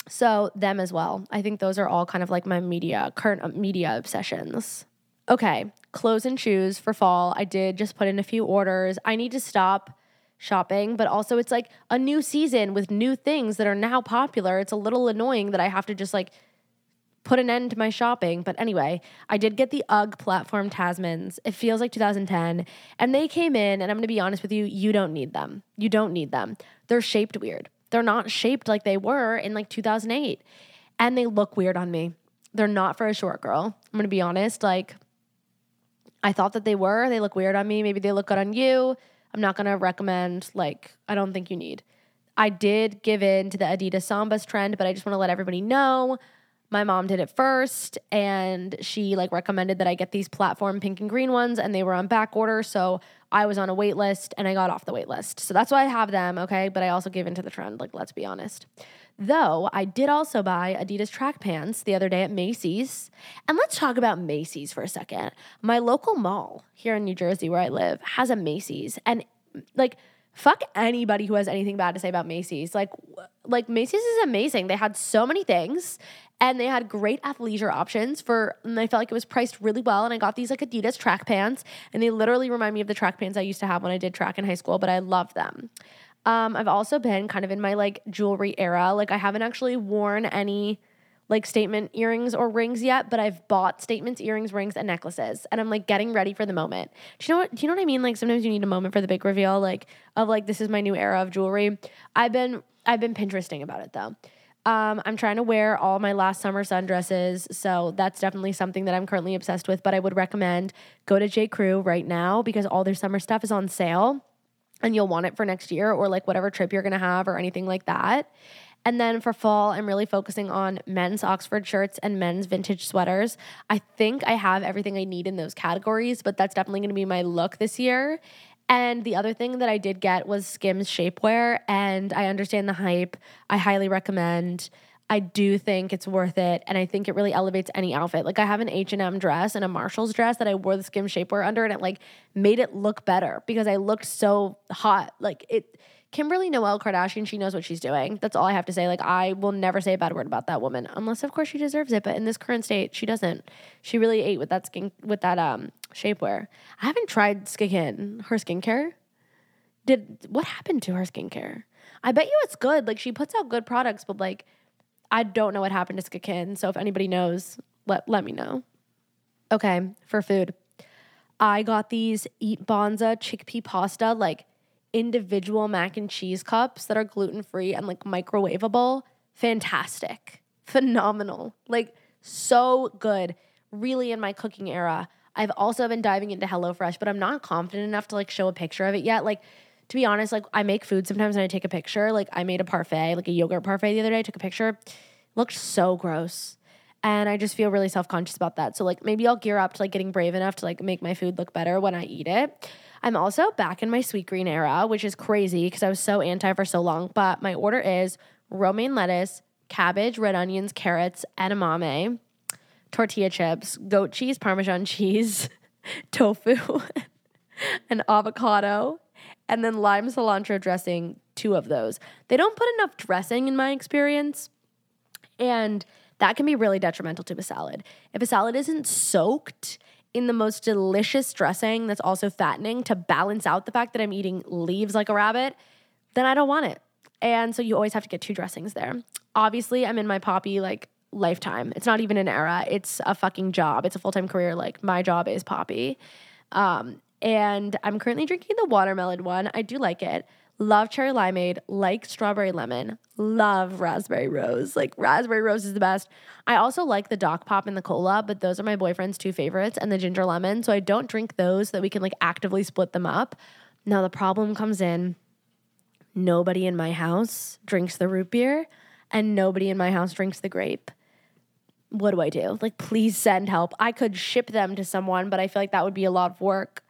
So, them as well. I think those are all kind of like my media, current uh, media obsessions. Okay, clothes and shoes for fall. I did just put in a few orders. I need to stop shopping, but also it's like a new season with new things that are now popular. It's a little annoying that I have to just like put an end to my shopping. But anyway, I did get the UGG platform Tasmans. It feels like 2010. And they came in, and I'm gonna be honest with you, you don't need them. You don't need them. They're shaped weird. They're not shaped like they were in like 2008. And they look weird on me. They're not for a short girl. I'm gonna be honest. Like, I thought that they were. They look weird on me. Maybe they look good on you. I'm not gonna recommend, like, I don't think you need. I did give in to the Adidas Sambas trend, but I just wanna let everybody know my mom did it first and she like recommended that I get these platform pink and green ones and they were on back order. So I was on a wait list and I got off the wait list. So that's why I have them, okay? But I also give into the trend, like let's be honest. Though I did also buy Adidas track pants the other day at Macy's. And let's talk about Macy's for a second. My local mall here in New Jersey where I live has a Macy's and like fuck anybody who has anything bad to say about Macy's. Like like Macy's is amazing. They had so many things and they had great athleisure options for and I felt like it was priced really well and I got these like Adidas track pants and they literally remind me of the track pants I used to have when I did track in high school, but I love them. Um, I've also been kind of in my like jewelry era. Like I haven't actually worn any like statement earrings or rings yet, but I've bought statements, earrings, rings, and necklaces, and I'm like getting ready for the moment. Do you know what? Do you know what I mean? Like sometimes you need a moment for the big reveal, like of like this is my new era of jewelry. I've been I've been Pinteresting about it though. Um, I'm trying to wear all my last summer sundresses, so that's definitely something that I'm currently obsessed with. But I would recommend go to J. Crew right now because all their summer stuff is on sale, and you'll want it for next year or like whatever trip you're gonna have or anything like that. And then for fall, I'm really focusing on men's Oxford shirts and men's vintage sweaters. I think I have everything I need in those categories, but that's definitely going to be my look this year. And the other thing that I did get was Skims shapewear, and I understand the hype. I highly recommend. I do think it's worth it, and I think it really elevates any outfit. Like I have an H and M dress and a Marshalls dress that I wore the Skims shapewear under, and it like made it look better because I looked so hot. Like it Kimberly Noel Kardashian, she knows what she's doing. That's all I have to say. Like, I will never say a bad word about that woman, unless of course she deserves it. But in this current state, she doesn't. She really ate with that skin with that um shapewear. I haven't tried skin her skincare. Did what happened to her skincare? I bet you it's good. Like she puts out good products, but like I don't know what happened to Skikin. So if anybody knows, let let me know. Okay, for food. I got these Eat Banza chickpea pasta like individual mac and cheese cups that are gluten free and like microwavable. Fantastic. Phenomenal. Like so good. Really in my cooking era. I've also been diving into HelloFresh, but I'm not confident enough to like show a picture of it yet. Like to be honest, like I make food sometimes and I take a picture. Like I made a parfait, like a yogurt parfait the other day, I took a picture. Looked so gross. And I just feel really self-conscious about that. So like maybe I'll gear up to like getting brave enough to like make my food look better when I eat it. I'm also back in my Sweetgreen era, which is crazy because I was so anti for so long. But my order is romaine lettuce, cabbage, red onions, carrots, edamame, tortilla chips, goat cheese, parmesan cheese, <laughs> tofu, <laughs> and avocado, and then lime cilantro dressing, two of those. They don't put enough dressing in my experience. And that can be really detrimental to a salad. If a salad isn't soaked in the most delicious dressing that's also fattening to balance out the fact that I'm eating leaves like a rabbit, then I don't want it. And so you always have to get two dressings there. Obviously, I'm in my Poppi like lifetime. It's not even an era. It's a fucking job. It's a full-time career. Like my job is Poppi. Um, and I'm currently drinking the watermelon one. I do like it. Love cherry limeade, like strawberry lemon, love raspberry rose. Like raspberry rose is the best. I also like the Doc Pop and the cola, but those are my boyfriend's two favorites and the ginger lemon. So I don't drink those so that we can like actively split them up. Now the problem comes in nobody in my house drinks the root beer and nobody in my house drinks the grape. What do I do? Like please send help. I could ship them to someone, but I feel like that would be a lot of work.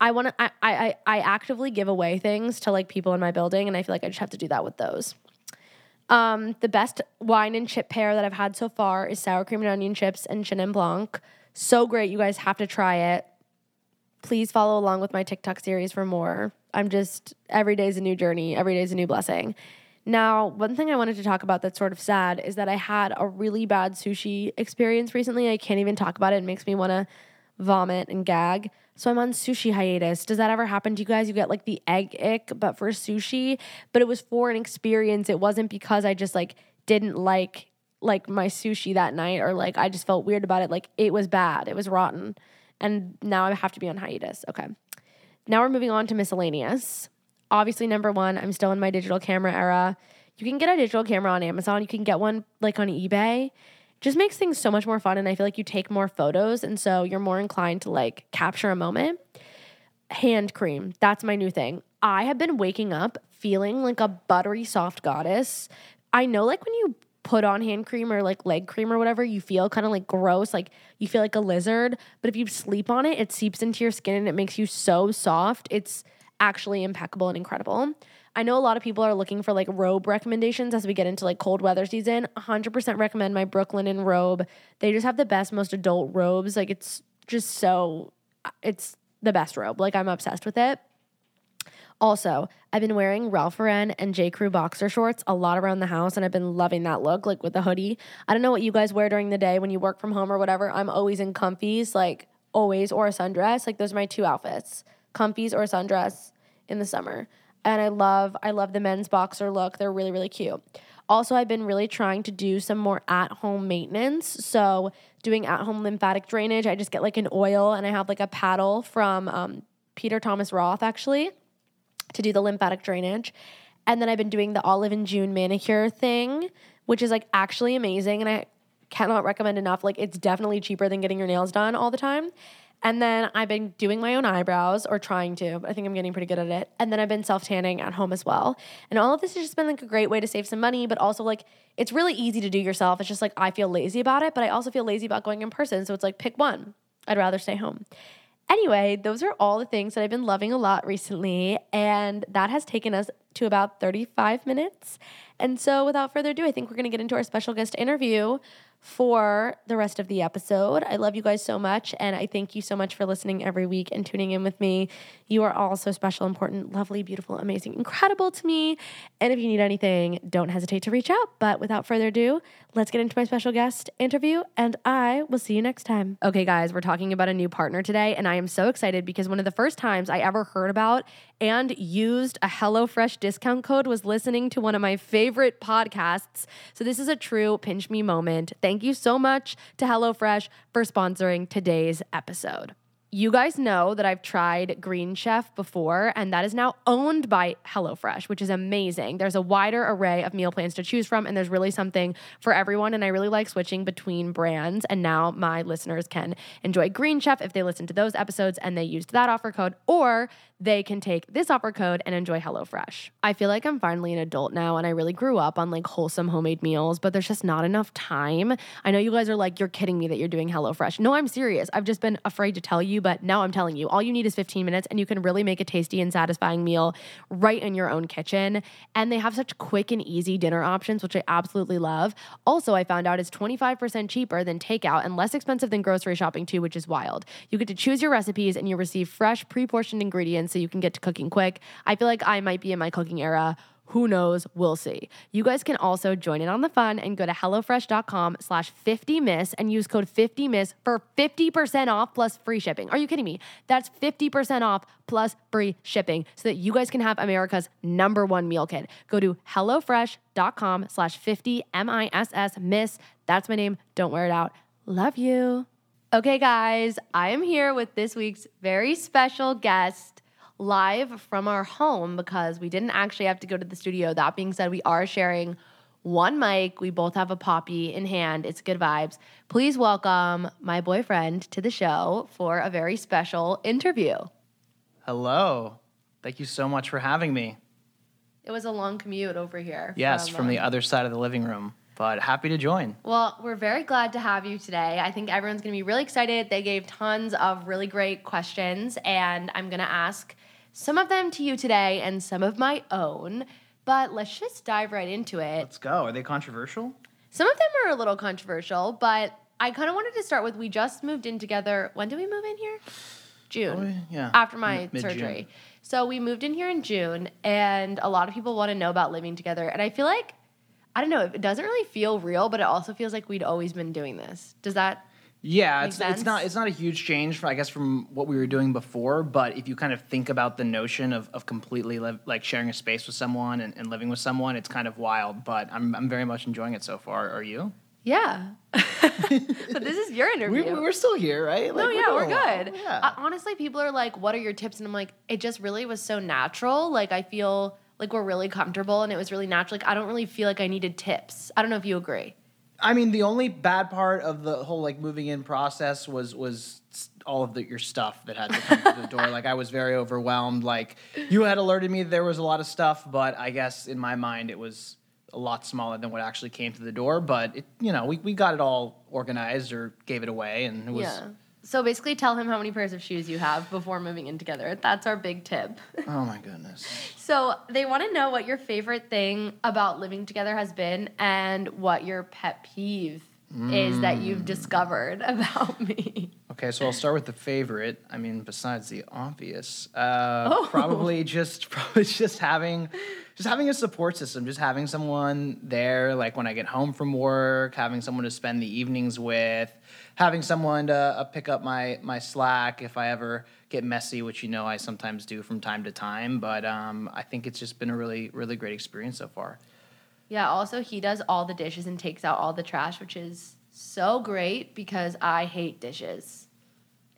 I want to I, I I actively give away things to like people in my building and I feel like I just have to do that with those. Um, the best wine and chip pair that I've had so far is sour cream and onion chips and Chenin Blanc. So great, you guys have to try it. Please follow along with my TikTok series for more. I'm just every day is a new journey, every day is a new blessing. Now, one thing I wanted to talk about that's sort of sad is that I had a really bad sushi experience recently. I can't even talk about it. It makes me want to vomit and gag. So I'm on sushi hiatus. Does that ever happen to you guys? You get like the egg ick, but for sushi, but it was for an experience. It wasn't because I just like didn't like like my sushi that night or like I just felt weird about it. Like it was bad. It was rotten. And now I have to be on hiatus. Okay. Now we're moving on to miscellaneous. Obviously, number one, I'm still in my digital camera era. You can get a digital camera on Amazon. You can get one like on eBay. Just makes things so much more fun. And I feel like you take more photos. And so you're more inclined to like capture a moment. Hand cream. That's my new thing. I have been waking up feeling like a buttery soft goddess. I know, like, when you put on hand cream or like leg cream or whatever, you feel kind of like gross, like you feel like a lizard. But if you sleep on it, it seeps into your skin and it makes you so soft. It's actually impeccable and incredible. I know a lot of people are looking for like robe recommendations as we get into like cold weather season. 100% recommend my Brooklinen robe. They just have the best, most adult robes. Like it's just so, uh, it's the best robe. Like I'm obsessed with it. Also, I've been wearing Ralph Lauren and J. Crew boxer shorts a lot around the house, and I've been loving that look, like with the hoodie. I don't know what you guys wear during the day when you work from home or whatever. I'm always in comfies, like always, or a sundress. Like those are my two outfits: comfies or a sundress in the summer. And I love, I love the men's boxer look. They're really, really cute. Also, I've been really trying to do some more at home maintenance. So, doing at home lymphatic drainage, I just get like an oil and I have like a paddle from um, Peter Thomas Roth actually to do the lymphatic drainage. And then I've been doing the Olive and June manicure thing, which is like actually amazing. And I cannot recommend enough. Like, it's definitely cheaper than getting your nails done all the time. And then I've been doing my own eyebrows or trying to. I think I'm getting pretty good at it. And then I've been self tanning at home as well. And all of this has just been like a great way to save some money, but also like it's really easy to do yourself. It's just like I feel lazy about it, but I also feel lazy about going in person. So it's like pick one. I'd rather stay home. Anyway, those are all the things that I've been loving a lot recently. And that has taken us to about 35 minutes. And so, without further ado, I think we're going to get into our special guest interview for the rest of the episode. I love you guys so much, and I thank you so much for listening every week and tuning in with me. You are all so special, important, lovely, beautiful, amazing, incredible to me. And if you need anything, don't hesitate to reach out. But without further ado, let's get into my special guest interview, and I will see you next time. Okay, guys, we're talking about a new partner today, and I am so excited because one of the first times I ever heard about and used a HelloFresh discount code was listening to one of my favorite podcasts. So this is a true pinch me moment. Thank you so much to HelloFresh for sponsoring today's episode. You guys know that I've tried Green Chef before, and that is now owned by HelloFresh, which is amazing. There's a wider array of meal plans to choose from, and there's really something for everyone. And I really like switching between brands. And now my listeners can enjoy Green Chef if they listen to those episodes and they used that offer code, or they can take this offer code and enjoy HelloFresh. I feel like I'm finally an adult now and I really grew up on like wholesome homemade meals, but there's just not enough time. I know you guys are like, you're kidding me that you're doing HelloFresh. No, I'm serious. I've just been afraid to tell you, but now I'm telling you. All you need is 15 minutes and you can really make a tasty and satisfying meal right in your own kitchen. And they have such quick and easy dinner options, which I absolutely love. Also, I found out it's 25% cheaper than takeout and less expensive than grocery shopping too, which is wild. You get to choose your recipes and you receive fresh, pre portioned ingredients so you can get to cooking quick. I feel like I might be in my cooking era. Who knows? We'll see. You guys can also join in on the fun and go to HelloFresh.com slash 50miss and use code 50miss for 50% off plus free shipping. Are you kidding me? That's 50% off plus free shipping so that you guys can have America's number one meal kit. Go to HelloFresh.com slash 50 M-I-S-S miss. That's my name. Don't wear it out. Love you. Okay, guys, I am here with this week's very special guest live from our home because we didn't actually have to go to the studio. That being said, we are sharing one mic. We both have a Poppi in hand. It's good vibes. Please welcome my boyfriend to the show for a very special interview. Hello. Thank you so much for having me. It was a long commute over here. Yes, from, from the um, other side of the living room but happy to join. Well, we're very glad to have you today. I think everyone's going to be really excited. They gave tons of really great questions, and I'm going to ask some of them to you today and some of my own. But let's just dive right into it. Let's go. Are they controversial? Some of them are a little controversial, but I kind of wanted to start with we just moved in together. When did we move in here? June. Oh, yeah. After my surgery. So we moved in here in June, and a lot of people want to know about living together. And I feel like, I don't know, it doesn't really feel real, but it also feels like we'd always been doing this. Does that yeah, it's, it's not it's not a huge change, for, I guess, from what we were doing before. But if you kind of think about the notion of, of completely live, like sharing a space with someone and, and living with someone, it's kind of wild. But I'm I'm very much enjoying it so far. Are you? Yeah. <laughs> but this is your interview. We, we're still here, right? no, yeah, we're well. good. Yeah. Uh, honestly, people are like, "What are your tips?" And I'm like, it just really was so natural. Like I feel like we're really comfortable, and it was really natural. Like I don't really feel like I needed tips. I don't know if you agree. I mean, the only bad part of the whole like moving in process was was all of the, your stuff that had to come to the door. Like I was very overwhelmed. Like you had alerted me there was a lot of stuff, but I guess in my mind it was a lot smaller than what actually came to the door. But it, you know, we, we got it all organized or gave it away, and it was. yeah. So basically, tell him how many pairs of shoes you have before moving in together. That's our big tip. <laughs> Oh my goodness. So they want to know what your favorite thing about living together has been and what your pet peeve is that you've discovered <laughs> about me. Okay, so I'll start with the favorite. I mean, besides the obvious, uh, Oh. probably just <laughs> probably just having just having a support system, just having someone there, like when I get home from work, having someone to spend the evenings with, having someone to uh, pick up my my slack if I ever get messy, which you know I sometimes do from time to time. But um, I think it's just been a really really great experience so far. Yeah, also, he does all the dishes and takes out all the trash, which is so great because I hate dishes.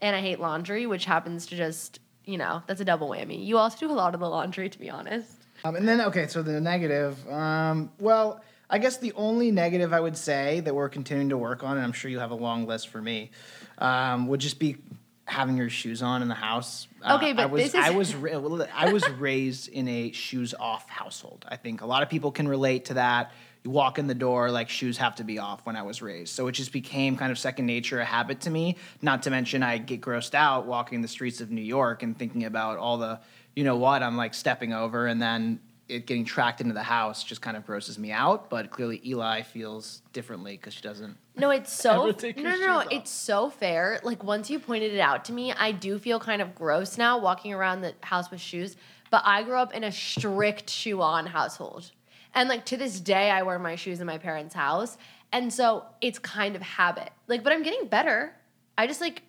And I hate laundry, which happens to just, you know, that's a double whammy. You also do a lot of the laundry, to be honest. Um, and then, okay, so the negative. Um, well, I guess the only negative I would say that we're continuing to work on, and I'm sure you have a long list for me, um, would just be having your shoes on in the house. Uh, Okay, but I was, this is- I was ra- I was raised in a shoes off household. I think a lot of people can relate to that. You walk in the door, like shoes have to be off when I was raised. So it just became kind of second nature, a habit to me. Not to mention, I get grossed out walking the streets of New York and thinking about all the, you know what, I'm like stepping over and then it getting tracked into the house just kind of grosses me out. But clearly, Eli feels differently because she doesn't. No, it's so no, no, no. off. It's so fair. Like once you pointed it out to me, I do feel kind of gross now walking around the house with shoes. But I grew up in a strict shoe on household, and like to this day, I wear my shoes in my parents' house, and so it's kind of habit. Like, but I'm getting better. I just like,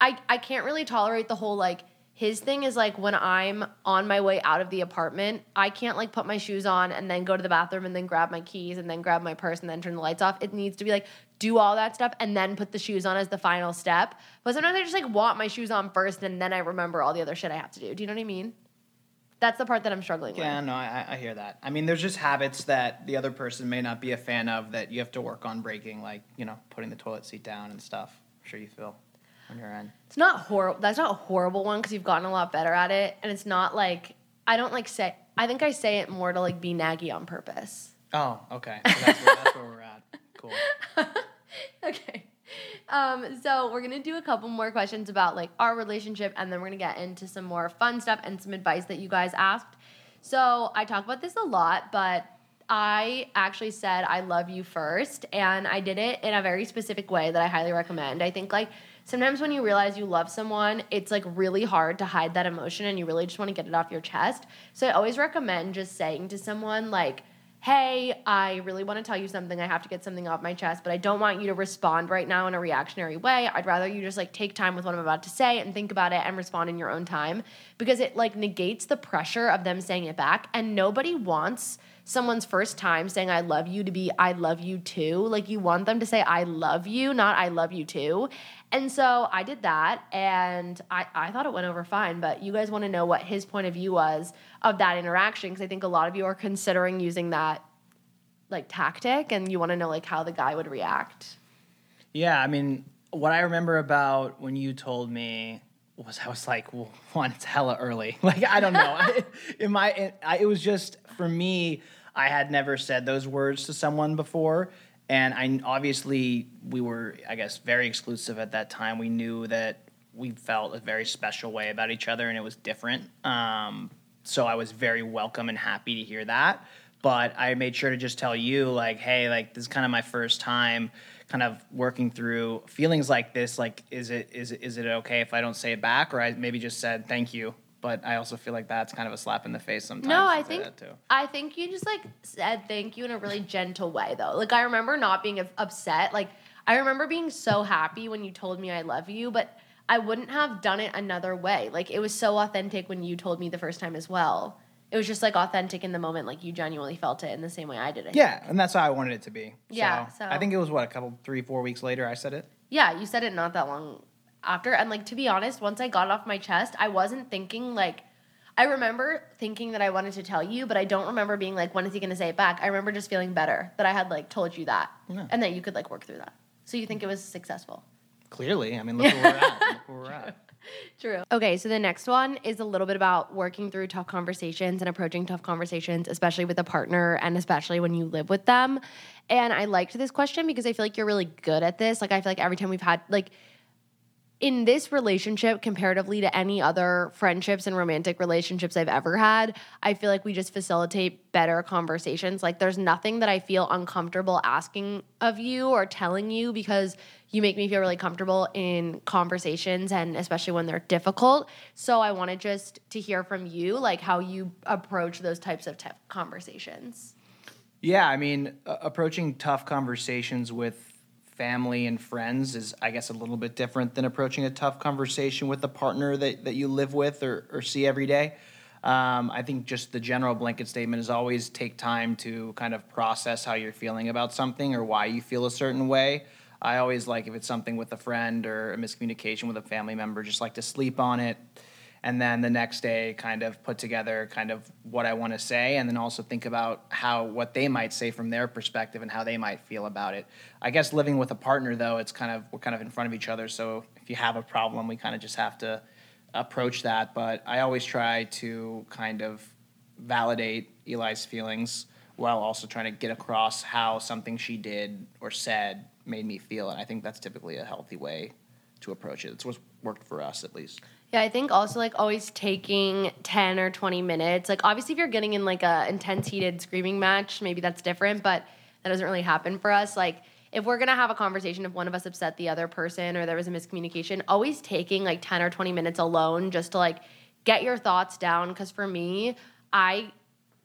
I I can't really tolerate the whole like. His thing is like when I'm on my way out of the apartment, I can't like put my shoes on and then go to the bathroom and then grab my keys and then grab my purse and then turn the lights off. It needs to be like do all that stuff and then put the shoes on as the final step. But sometimes I just like want my shoes on first and then I remember all the other shit I have to do. Do you know what I mean? That's the part that I'm struggling Yeah, with. Yeah, no, I, I hear that. I mean, there's just habits that the other person may not be a fan of that you have to work on breaking, like you know, putting the toilet seat down and stuff. I'm sure you feel on your end. It's not horrible. That's not a horrible one because you've gotten a lot better at it. And it's not like, I don't like say, I think I say it more to like be naggy on purpose. Oh, okay. So that's, where, that's where we're at. Cool. <laughs> okay. Um, so we're gonna do a couple more questions about like our relationship, and then we're gonna get into some more fun stuff and some advice that you guys asked. So I talk about this a lot, but I actually said I love you first, and I did it in a very specific way that I highly recommend. I think like sometimes when you realize you love someone, it's like really hard to hide that emotion, and you really just want to get it off your chest. So I always recommend just saying to someone like hey, I really want to tell you something. I have to get something off my chest, but I don't want you to respond right now in a reactionary way. I'd rather you just like take time with what I'm about to say and think about it and respond in your own time because it like negates the pressure of them saying it back. And nobody wants someone's first time saying I love you to be I love you too. Like you want them to say I love you, not I love you too. And so I did that and I, I thought it went over fine, but you guys want to know what his point of view was of that interaction because I think a lot of you are considering using that like tactic and you want to know like how the guy would react. Yeah, I mean, what I remember about when you told me was I was like, well, <laughs> one, it's hella early. <laughs> Like, I don't know. <laughs> I, in my, it, I, it was just for me. I had never said those words to someone before, and I obviously we were, I guess, very exclusive at that time. We knew that we felt a very special way about each other, and it was different. Um, so I was very welcome and happy to hear that. But I made sure to just tell you, like, hey, like this is kind of my first time kind of working through feelings like this like is it is it is it okay if I don't say it back or I maybe just said thank you but I also feel like that's kind of a slap in the face sometimes No, I think too. I think you just like said thank you in a really gentle way though. Like I remember not being upset. Like I remember being so happy when you told me I love you, but I wouldn't have done it another way. Like it was so authentic when you told me the first time as well. it was just like authentic in the moment, like you genuinely felt it in the same way I did it. Yeah, and that's how I wanted it to be. Yeah, So, so- I think it was what a couple, three, four weeks later. I said it. Yeah, you said it not that long after. And like to be honest, once I got off my chest, I wasn't thinking like I remember thinking that I wanted to tell you, but I don't remember being like, when is he gonna say it back? I remember just feeling better that I had like told you that. Yeah. And that you could like work through that. So you think it was successful. Clearly, I mean, look where we're at. Look where we're at. <laughs> True. Okay, so the next one is a little bit about working through tough conversations and approaching tough conversations, especially with a partner and especially when you live with them. And I liked this question because I feel like you're really good at this. Like, I feel like every time we've had, like, in this relationship, comparatively to any other friendships and romantic relationships I've ever had, I feel like we just facilitate better conversations. Like, there's nothing that I feel uncomfortable asking of you or telling you because you make me feel really comfortable in conversations and especially when they're difficult. So, I wanted just to hear from you, like, how you approach those types of tough conversations. Yeah, I mean, uh, approaching tough conversations with family and friends is, I guess, a little bit different than approaching a tough conversation with a partner that, that you live with or, or see every day. Um, I think just the general blanket statement is always take time to kind of process how you're feeling about something or why you feel a certain way. I always like if it's something with a friend or a miscommunication with a family member, just like to sleep on it and then the next day kind of put together kind of what I want to say and then also think about how what they might say from their perspective and how they might feel about it. I guess living with a partner though, it's kind of we're kind of in front of each other, so if you have a problem, we kind of just have to approach that, but I always try to kind of validate Eli's feelings while also trying to get across how something she did or said made me feel and I think that's typically a healthy way to approach it. It's what's worked for us at least. Yeah, I think also like always taking 10 or 20 minutes. Like obviously if you're getting in like a intense heated screaming match, maybe that's different, but that doesn't really happen for us. Like if we're to have a conversation if one of us upset the other person or there was a miscommunication, always taking like 10 or 20 minutes alone just to like get your thoughts down cuz for me, I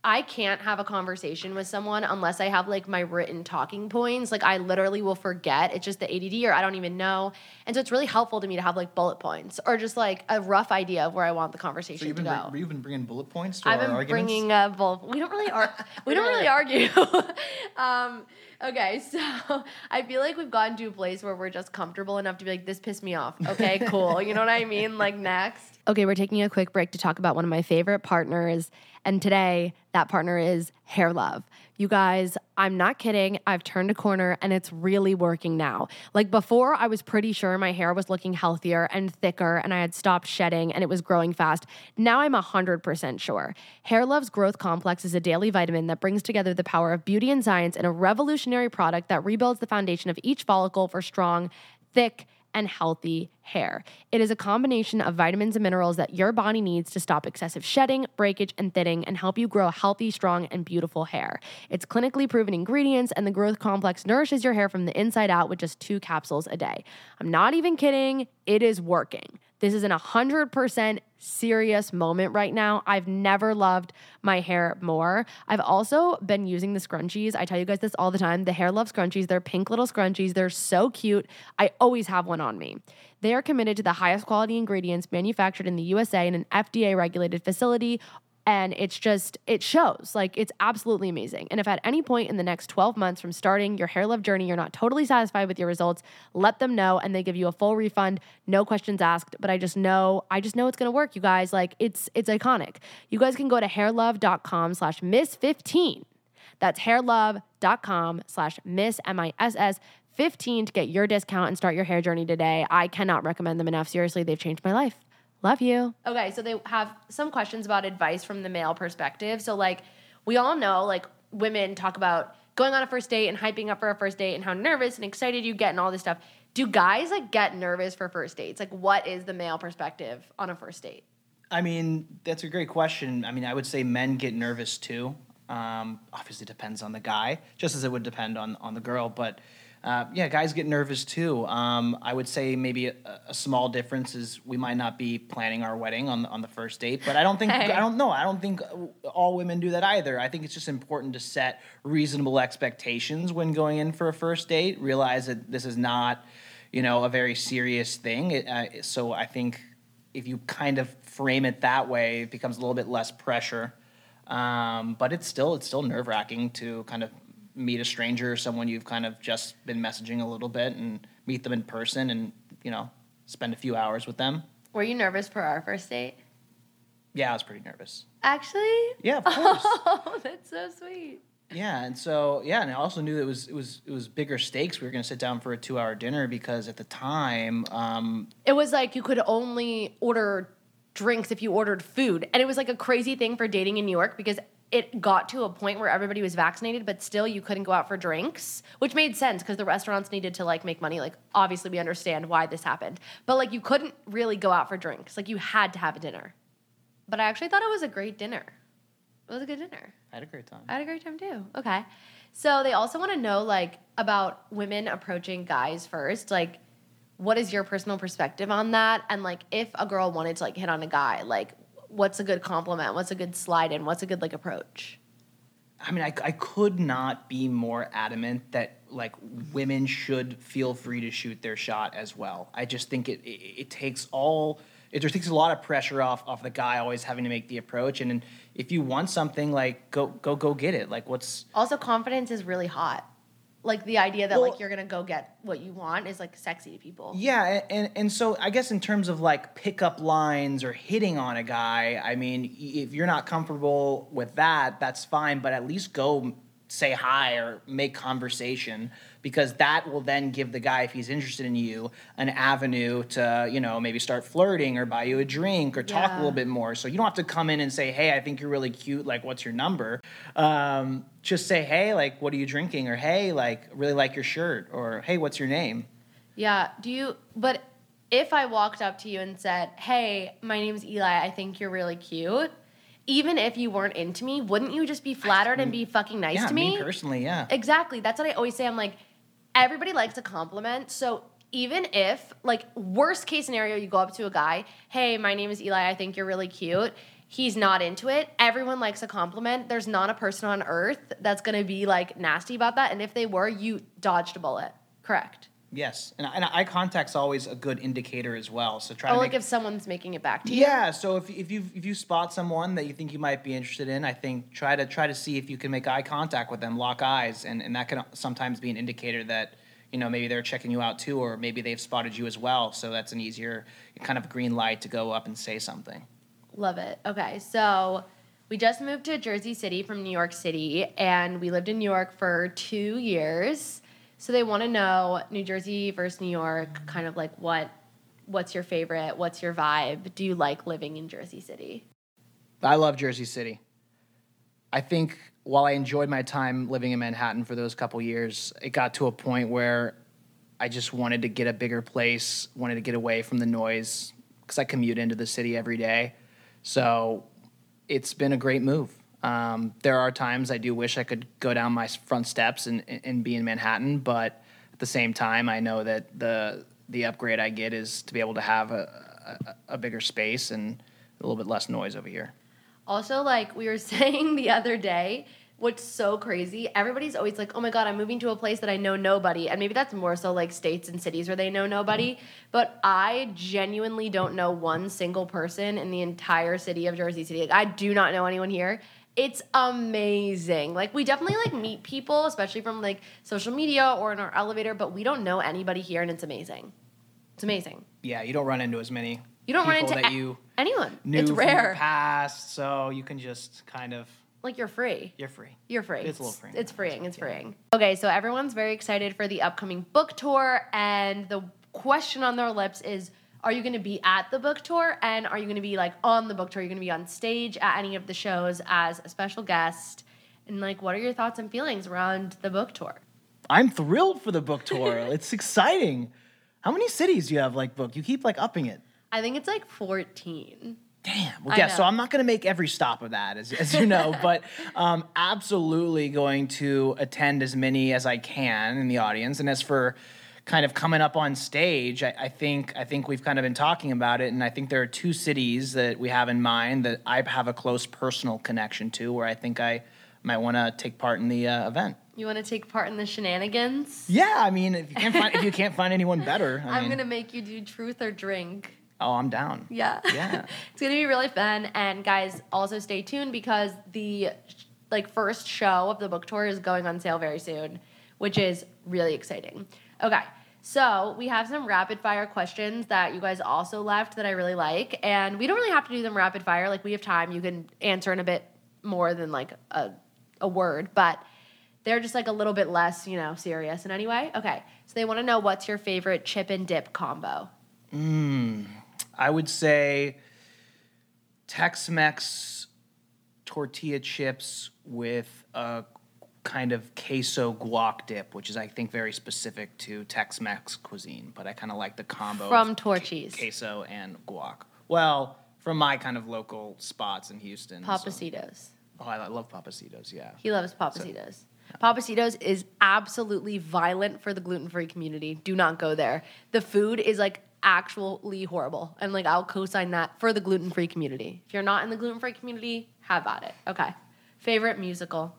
I can't have a conversation with someone unless I have like my written talking points. Like I literally will forget. It's just the ADD or I don't even know. And so it's really helpful to me to have like bullet points or just like a rough idea of where I want the conversation So you've to go. br- you've been bringing bullet points to I've our been arguments? bringing uh, both. We don't really ar- <laughs> we don't really argue. <laughs> um, okay, so <laughs> I feel like we've gotten to a place where we're just comfortable enough to be like, this pissed me off. Okay, cool. You know what I mean? Like next. Okay, we're taking a quick break to talk about one of my favorite partners, and today that partner is Hair Love. You guys, I'm not kidding. I've turned a corner and it's really working now. Like before, I was pretty sure my hair was looking healthier and thicker and I had stopped shedding and it was growing fast. Now I'm 100% sure. Hair Love's Growth Complex is a daily vitamin that brings together the power of beauty and science in a revolutionary product that rebuilds the foundation of each follicle for strong, thick, and healthy hair. It is a combination of vitamins and minerals that your body needs to stop excessive shedding, breakage, and thinning and help you grow healthy, strong, and beautiful hair. It's clinically proven ingredients, and the growth complex nourishes your hair from the inside out with just two capsules a day. I'm not even kidding, it is working. This is an 100% serious moment right now. I've never loved my hair more. I've also been using the scrunchies. I tell you guys this all the time. The Hair Love scrunchies, they're pink little scrunchies. They're so cute. I always have one on me. They are committed to the highest quality ingredients manufactured in the USA in an FDA regulated facility and it's just it shows. Like it's absolutely amazing. And if at any point in the next 12 months from starting your hair love journey you're not totally satisfied with your results let them know and they give you a full refund. No questions asked. But i just know i just know it's to work you guys. Like it's it's iconic. You guys can go to hairlove.com slash miss 15 that's hairlove.com slash miss m-i-s-s 15 to get your discount and start your hair journey today. I cannot recommend them enough. Seriously they've changed my life Love you. Okay, so they have some questions about advice from the male perspective. So, like, we all know, like, women talk about going on a first date and hyping up for a first date and how nervous and excited you get and all this stuff. Do guys, like, get nervous for first dates? Like, what is the male perspective on a first date? I mean, that's a great question. I mean, I would say men get nervous too. Um, obviously, depends on the guy, just as it would depend on on the girl. But uh, yeah, guys get nervous too. Um, I would say maybe a, a small difference is we might not be planning our wedding on the, on the first date, but I don't think Hey. I don't know. I don't think all women do that either. I think it's just important to set reasonable expectations when going in for a first date. Realize that this is not, you know, a very serious thing. It, uh, so I think if you kind of frame it that way, it becomes a little bit less pressure. Um, but it's still it's still nerve wracking to kind of meet a stranger, or someone you've kind of just been messaging a little bit, and meet them in person, and you know spend a few hours with them. Were you nervous for our first date? Yeah, I was pretty nervous. Actually? Yeah, of <laughs> course. Oh, that's so sweet. Yeah, and so yeah, and I also knew it was it was it was bigger stakes. We were going to sit down for a two hour dinner because at the time, um, It was like you could only order drinks if you ordered food. And it was like a crazy thing for dating in New York because it got to a point where everybody was vaccinated, but still you couldn't go out for drinks, which made sense because the restaurants needed to like make money. Like, obviously, we understand why this happened, but like, you couldn't really go out for drinks. Like, you had to have a dinner. But I actually thought it was a great dinner. It was a good dinner. I had a great time. I had a great time too. Okay. So they also want to know like about women approaching guys first. Like, what is your personal perspective on that? And like, if a girl wanted to like hit on a guy, like, what's a good compliment? What's a good slide in? What's a good like approach? I mean, I, I could not be more adamant that like women should feel free to shoot their shot as well. I just think it it, it takes all it just takes a lot of pressure off off the guy always having to make the approach. And then if you want something, like go go go get it. Like what's Also, confidence is really hot. Like the idea that Well- like you're gonna go get what you want is like sexy to people. Yeah, and and so I guess in terms of like pickup lines or hitting on a guy, I mean, if you're not comfortable with that, that's fine. But at least go say hi or make conversation because that will then give the guy, if he's interested in you, an avenue to you know maybe start flirting or buy you a drink or talk a little bit more. So you don't have to come in and say, hey, I think you're really cute. Like, what's your number? Um, just say, hey, like, what are you drinking? Or hey, like, really like your shirt. Or hey, what's your name? Yeah. Do you, but if I walked up to you and said, hey, my name's Eli, I think you're really cute, even if you weren't into me, wouldn't you just be flattered and be fucking nice yeah, to me? personally, yeah. Exactly. That's what I always say. I'm like, everybody likes a compliment. So even if, like, worst case scenario, you go up to a guy, hey, my name is Eli, I think you're really cute. He's not into it. Everyone likes a compliment. There's not a person on earth that's gonna be like nasty about that. And if they were, you dodged a bullet. Correct. Yes, and, and eye contact's always a good indicator as well. So try Oh, to like if someone's making it back to you. yeah. So if if you if you spot someone that you think you might be interested in, I think try to try to see if you can make eye contact with them, lock eyes, and and that can sometimes be an indicator that you know maybe they're checking you out too, or maybe they've spotted you as well. So that's an easier kind of green light to go up and say something. Love it. Okay, so we just moved to Jersey City from New York City, and we lived in New York for two years. So they want to know New Jersey versus New York, kind of like what, what's your favorite? What's your vibe? Do you like living in Jersey City? I love Jersey City. I think while I enjoyed my time living in Manhattan for those couple years, it got to a point where I just wanted to get a bigger place, wanted to get away from the noise because I commute into the city every day. So it's been a great move. Um, there are times I do wish I could go down my front steps and, and be in Manhattan, but at the same time, I know that the the upgrade I get is to be able to have a, a, a bigger space and a little bit less noise over here. Also, like we were <laughs> saying the other day, what's so crazy, everybody's always like, oh my God, I'm moving to a place that I know nobody. And maybe that's more so like states and cities where they know nobody. But I genuinely don't know one single person in the entire city of Jersey City. Like, I do not know anyone here. It's amazing. Like we definitely like meet people, especially from like social media or in our elevator, but we don't know anybody here and it's amazing. It's amazing. Yeah, you don't run into as many You don't run into that a- you anyone. it's rare. past, so you can just kind of Like you're free. you're free. You're free. It's a little freeing. It's freeing. It's freeing. Okay, so everyone's very excited for the upcoming book tour, and the question on their lips is are you going to be at the book tour and are you going to be like on the book tour? Are you going to be on stage at any of the shows as a special guest? And like, what are your thoughts and feelings around the book tour? I'm thrilled for the book tour. <laughs> it's exciting. How many cities do you have like booked? You keep like upping it. I think it's like 14. Damn. Well, yeah. So. I'm not going to make every stop of that, as, as you know, <laughs> but um, absolutely going to attend as many as I can in the audience. And as for kind of coming up on stage, I, I think I think we've kind of been talking about it, and I think there are two cities that we have in mind that I have a close personal connection to, where I think I might want to take part in the uh, event. You want to take part in the shenanigans? Yeah, I mean, if you can't find if you can't find anyone better, I <laughs> I'm mean, to make you do truth or drink. Oh, I'm down. Yeah. <laughs> Yeah. it's to be really fun. And guys, also stay tuned because the like first show of the book tour is going on sale very soon, which is really exciting. Okay. So, we have some rapid fire questions that you guys also left that I really like. And we don't really have to do them rapid fire. Like, we have time. You can answer in a bit more than like a, a word, but they're just like a little bit less, you know, serious in any way. Okay. So, they want to know what's your favorite chip and dip combo? Hmm, I would say Tex-Mex tortilla chips with a kind of queso guac dip, which is I think very specific to Tex-Mex cuisine. But I kind of like the combo From Torchy's. queso and guac. Well, from my kind of local spots in Houston. so- oh, I love Pappasito's. Yeah. He loves Pappasito's. Pappasito's is absolutely violent for the gluten free community. Do not go there. The food is like actually horrible. And like I'll co sign that for the gluten free community. If you're not in the gluten free community, have at it. Okay. Favorite musical?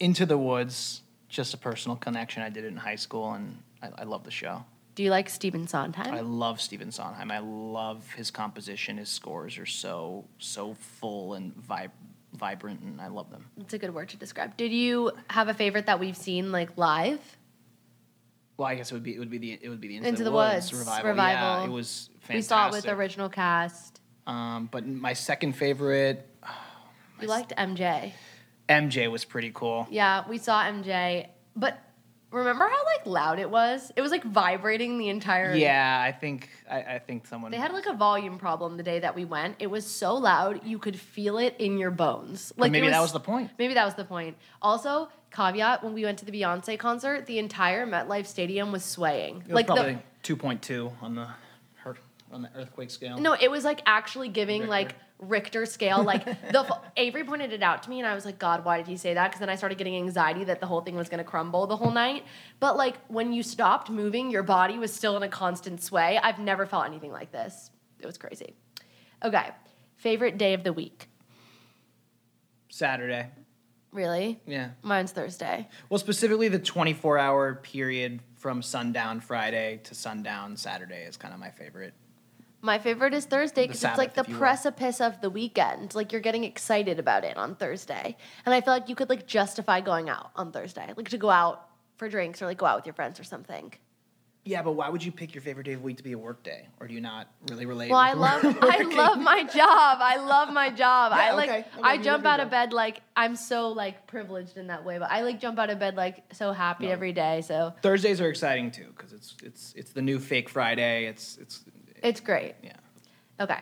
Into the Woods, just a personal connection. I did it in high school, and I, I love the show. Do you like Stephen Sondheim? I love Stephen Sondheim. I love his composition. His scores are so so full and vib- vibrant, and I love them. It's a good word to describe. Did you have a favorite that we've seen like live? Well, I guess it would be it would be the it would be the Into, the, Woods, revival. revival. Yeah, it was fantastic. We saw it with the original cast. Um, but my second favorite, <sighs> You liked MJ. MJ was pretty cool. Yeah, we saw MJ. But remember how like loud it was? It was like vibrating the entire Yeah, I think I, I think someone They had like a volume problem the day that we went. It was so loud you could feel it in your bones. Like maybe it that was the point. Maybe that was the point. Also, caveat: when we went to the Beyonce concert, the entire MetLife Stadium was swaying. It was like probably two point two on the her- on the earthquake scale. no, it was like actually giving Richter. like Richter scale. Like <laughs> the Avery pointed it out to me, and I was like, God, why did he say that? Because then I started getting anxiety that the whole thing was gonna crumble the whole night. But like when you stopped moving, your body was still in a constant sway. I've never felt anything like this. It was crazy. Okay, favorite day of the week. Saturday. Really? Yeah. Mine's Thursday. Well, specifically the 24 hour period from sundown Friday to sundown Saturday is kind of my favorite. My favorite is Thursday because it's like the you will. precipice of the weekend. Like you're getting excited about it on Thursday. And I feel like you could like justify going out on Thursday. Like to go out for drinks or like go out with your friends or something. Yeah, but why would you pick your favorite day of the week to be a work day? Or do you not really relate? Well, I love <laughs> I love my job. I love my job. I like okay. Okay, I jump out of bed like I'm so like privileged in that way, but I like jump out of bed like so happy No. every day. So Thursdays are exciting too because it's it's it's the new fake Friday. It's it's it's great. yeah. Okay.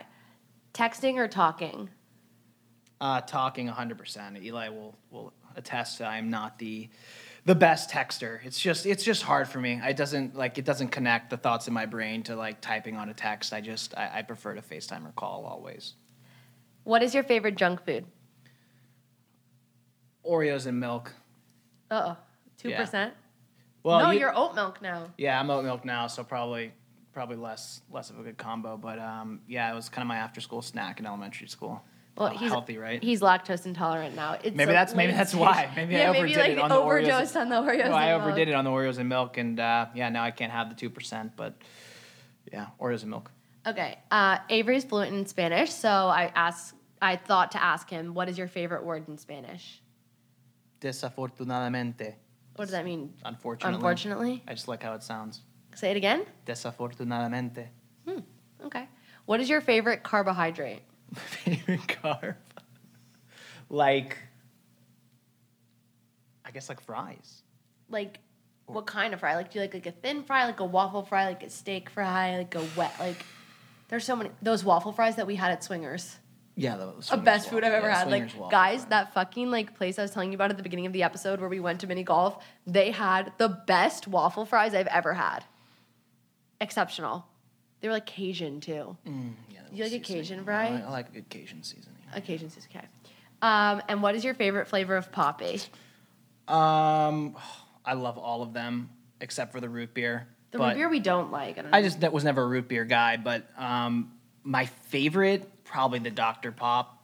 Texting or talking? Uh, talking 100%. Eli will will attest that I'm not the the best texter. It's just it's just hard for me. It doesn't like it doesn't connect the thoughts in my brain to like typing on a text. I just I, I prefer to FaceTime or call always. What is your favorite junk food? Oreos and milk. Uh oh. Two percent? Well, no, you- you're oat milk now. Yeah, I'm oat milk now, so probably probably less less of a good combo. But um, yeah, it was kind of my after school snack in elementary school. Well, he's healthy, right? He's lactose intolerant now. It's Maybe that's- maybe that's why. Maybe I <laughs> yeah, overdid maybe like it on the Oreos. overdosed on the Oreos. Well, I overdid it on the Oreos and milk, and uh, yeah, now I can't have the two percent. But yeah, Oreos and milk. Okay, uh, Avery's fluent in Spanish, so I asked. I thought to ask him, "What is your favorite word in Spanish?" Desafortunadamente. What does that mean? Unfortunately. Unfortunately, I just like how it sounds. Say it again. Desafortunadamente. Hmm. Okay. What is your favorite carbohydrate? My <laughs> favorite carb. like, I guess like fries. Like, what kind of fry? Like, do you like like a thin fry, like a waffle fry, like a steak fry, like a wet? Like, there's so many those waffle fries that we had at Swingers. Yeah, those. a best food I've ever had. Like guys, that fucking like place I was telling you about at the beginning of the episode where we went to mini golf, they had the best waffle fries I've ever had. Exceptional. They were like Cajun too. Mm, yeah, You like a seasoning. Cajun I fry? like, I like a good Cajun seasoning. Occasions is okay. Um, and what is your favorite flavor of Poppi? Um, I love all of them except for the root beer. The root beer we don't like. I, don't I just that was never a root beer guy, but um, my favorite probably the Dr Pop.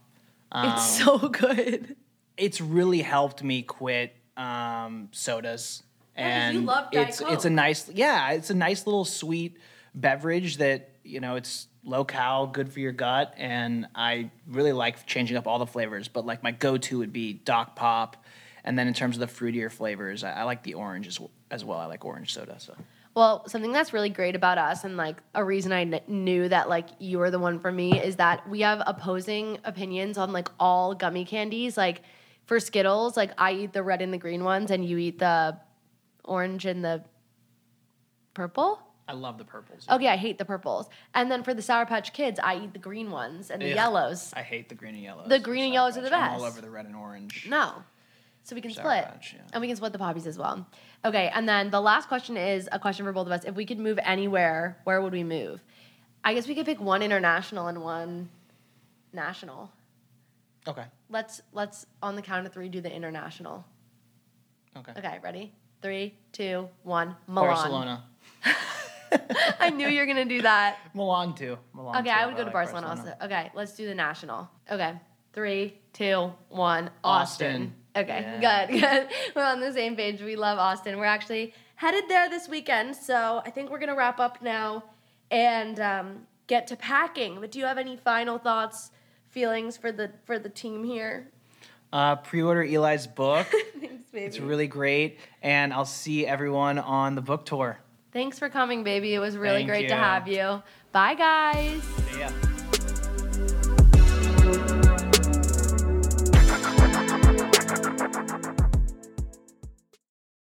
Um, it's so <laughs> good. it's really helped me quit um, sodas. And you love Diet it's it's a nice yeah, it's a nice little sweet beverage that You know, it's low cal, good for your gut, and I really like changing up all the flavors. But like my go-to would be Doc Pop, and then in terms of the fruitier flavors, I, I like the orange as, as well. I like orange soda. So Well, something that's really great about us, and like a reason I kn- knew that like you were the one for me, is that we have opposing opinions on like all gummy candies. Like for Skittles, like I eat the red and the green ones, and you eat the orange and the purple. I love the purples. Okay, I hate the purples. And then for the Sour Patch Kids, I eat the green ones and the Ugh. yellows. I hate the green and yellows. The green and Sour yellows are the Patch. I'm all over the red and orange. No. So we can Sour split. Patch, yeah. And we can split the Poppis as well. Okay, and then the last question is a question for both of us. If we could move anywhere, where would we move? I guess we could pick one international and one national. Okay. Let's let's on the count of three do the international. Okay. Okay, ready? Three, two, one. Milan. Barcelona. <laughs> I knew you were gonna do that. <laughs> Milan too. Milan Okay, too. I would go to like Barcelona, also. Okay, let's do the national. Okay, three, two, one. Austin. Austin. Okay, Yeah. good, good. <laughs> We're on the same page. We love Austin. We're actually headed there this weekend, so I think we're gonna wrap up now and um, get to packing. But do you have any final thoughts, feelings for the for the team here? Uh, pre-order Eli's book. <laughs> Thanks, baby. it's really great, and I'll see everyone on the book tour. Thanks for coming, baby. It was really Thank great to have you. Bye, guys. See ya.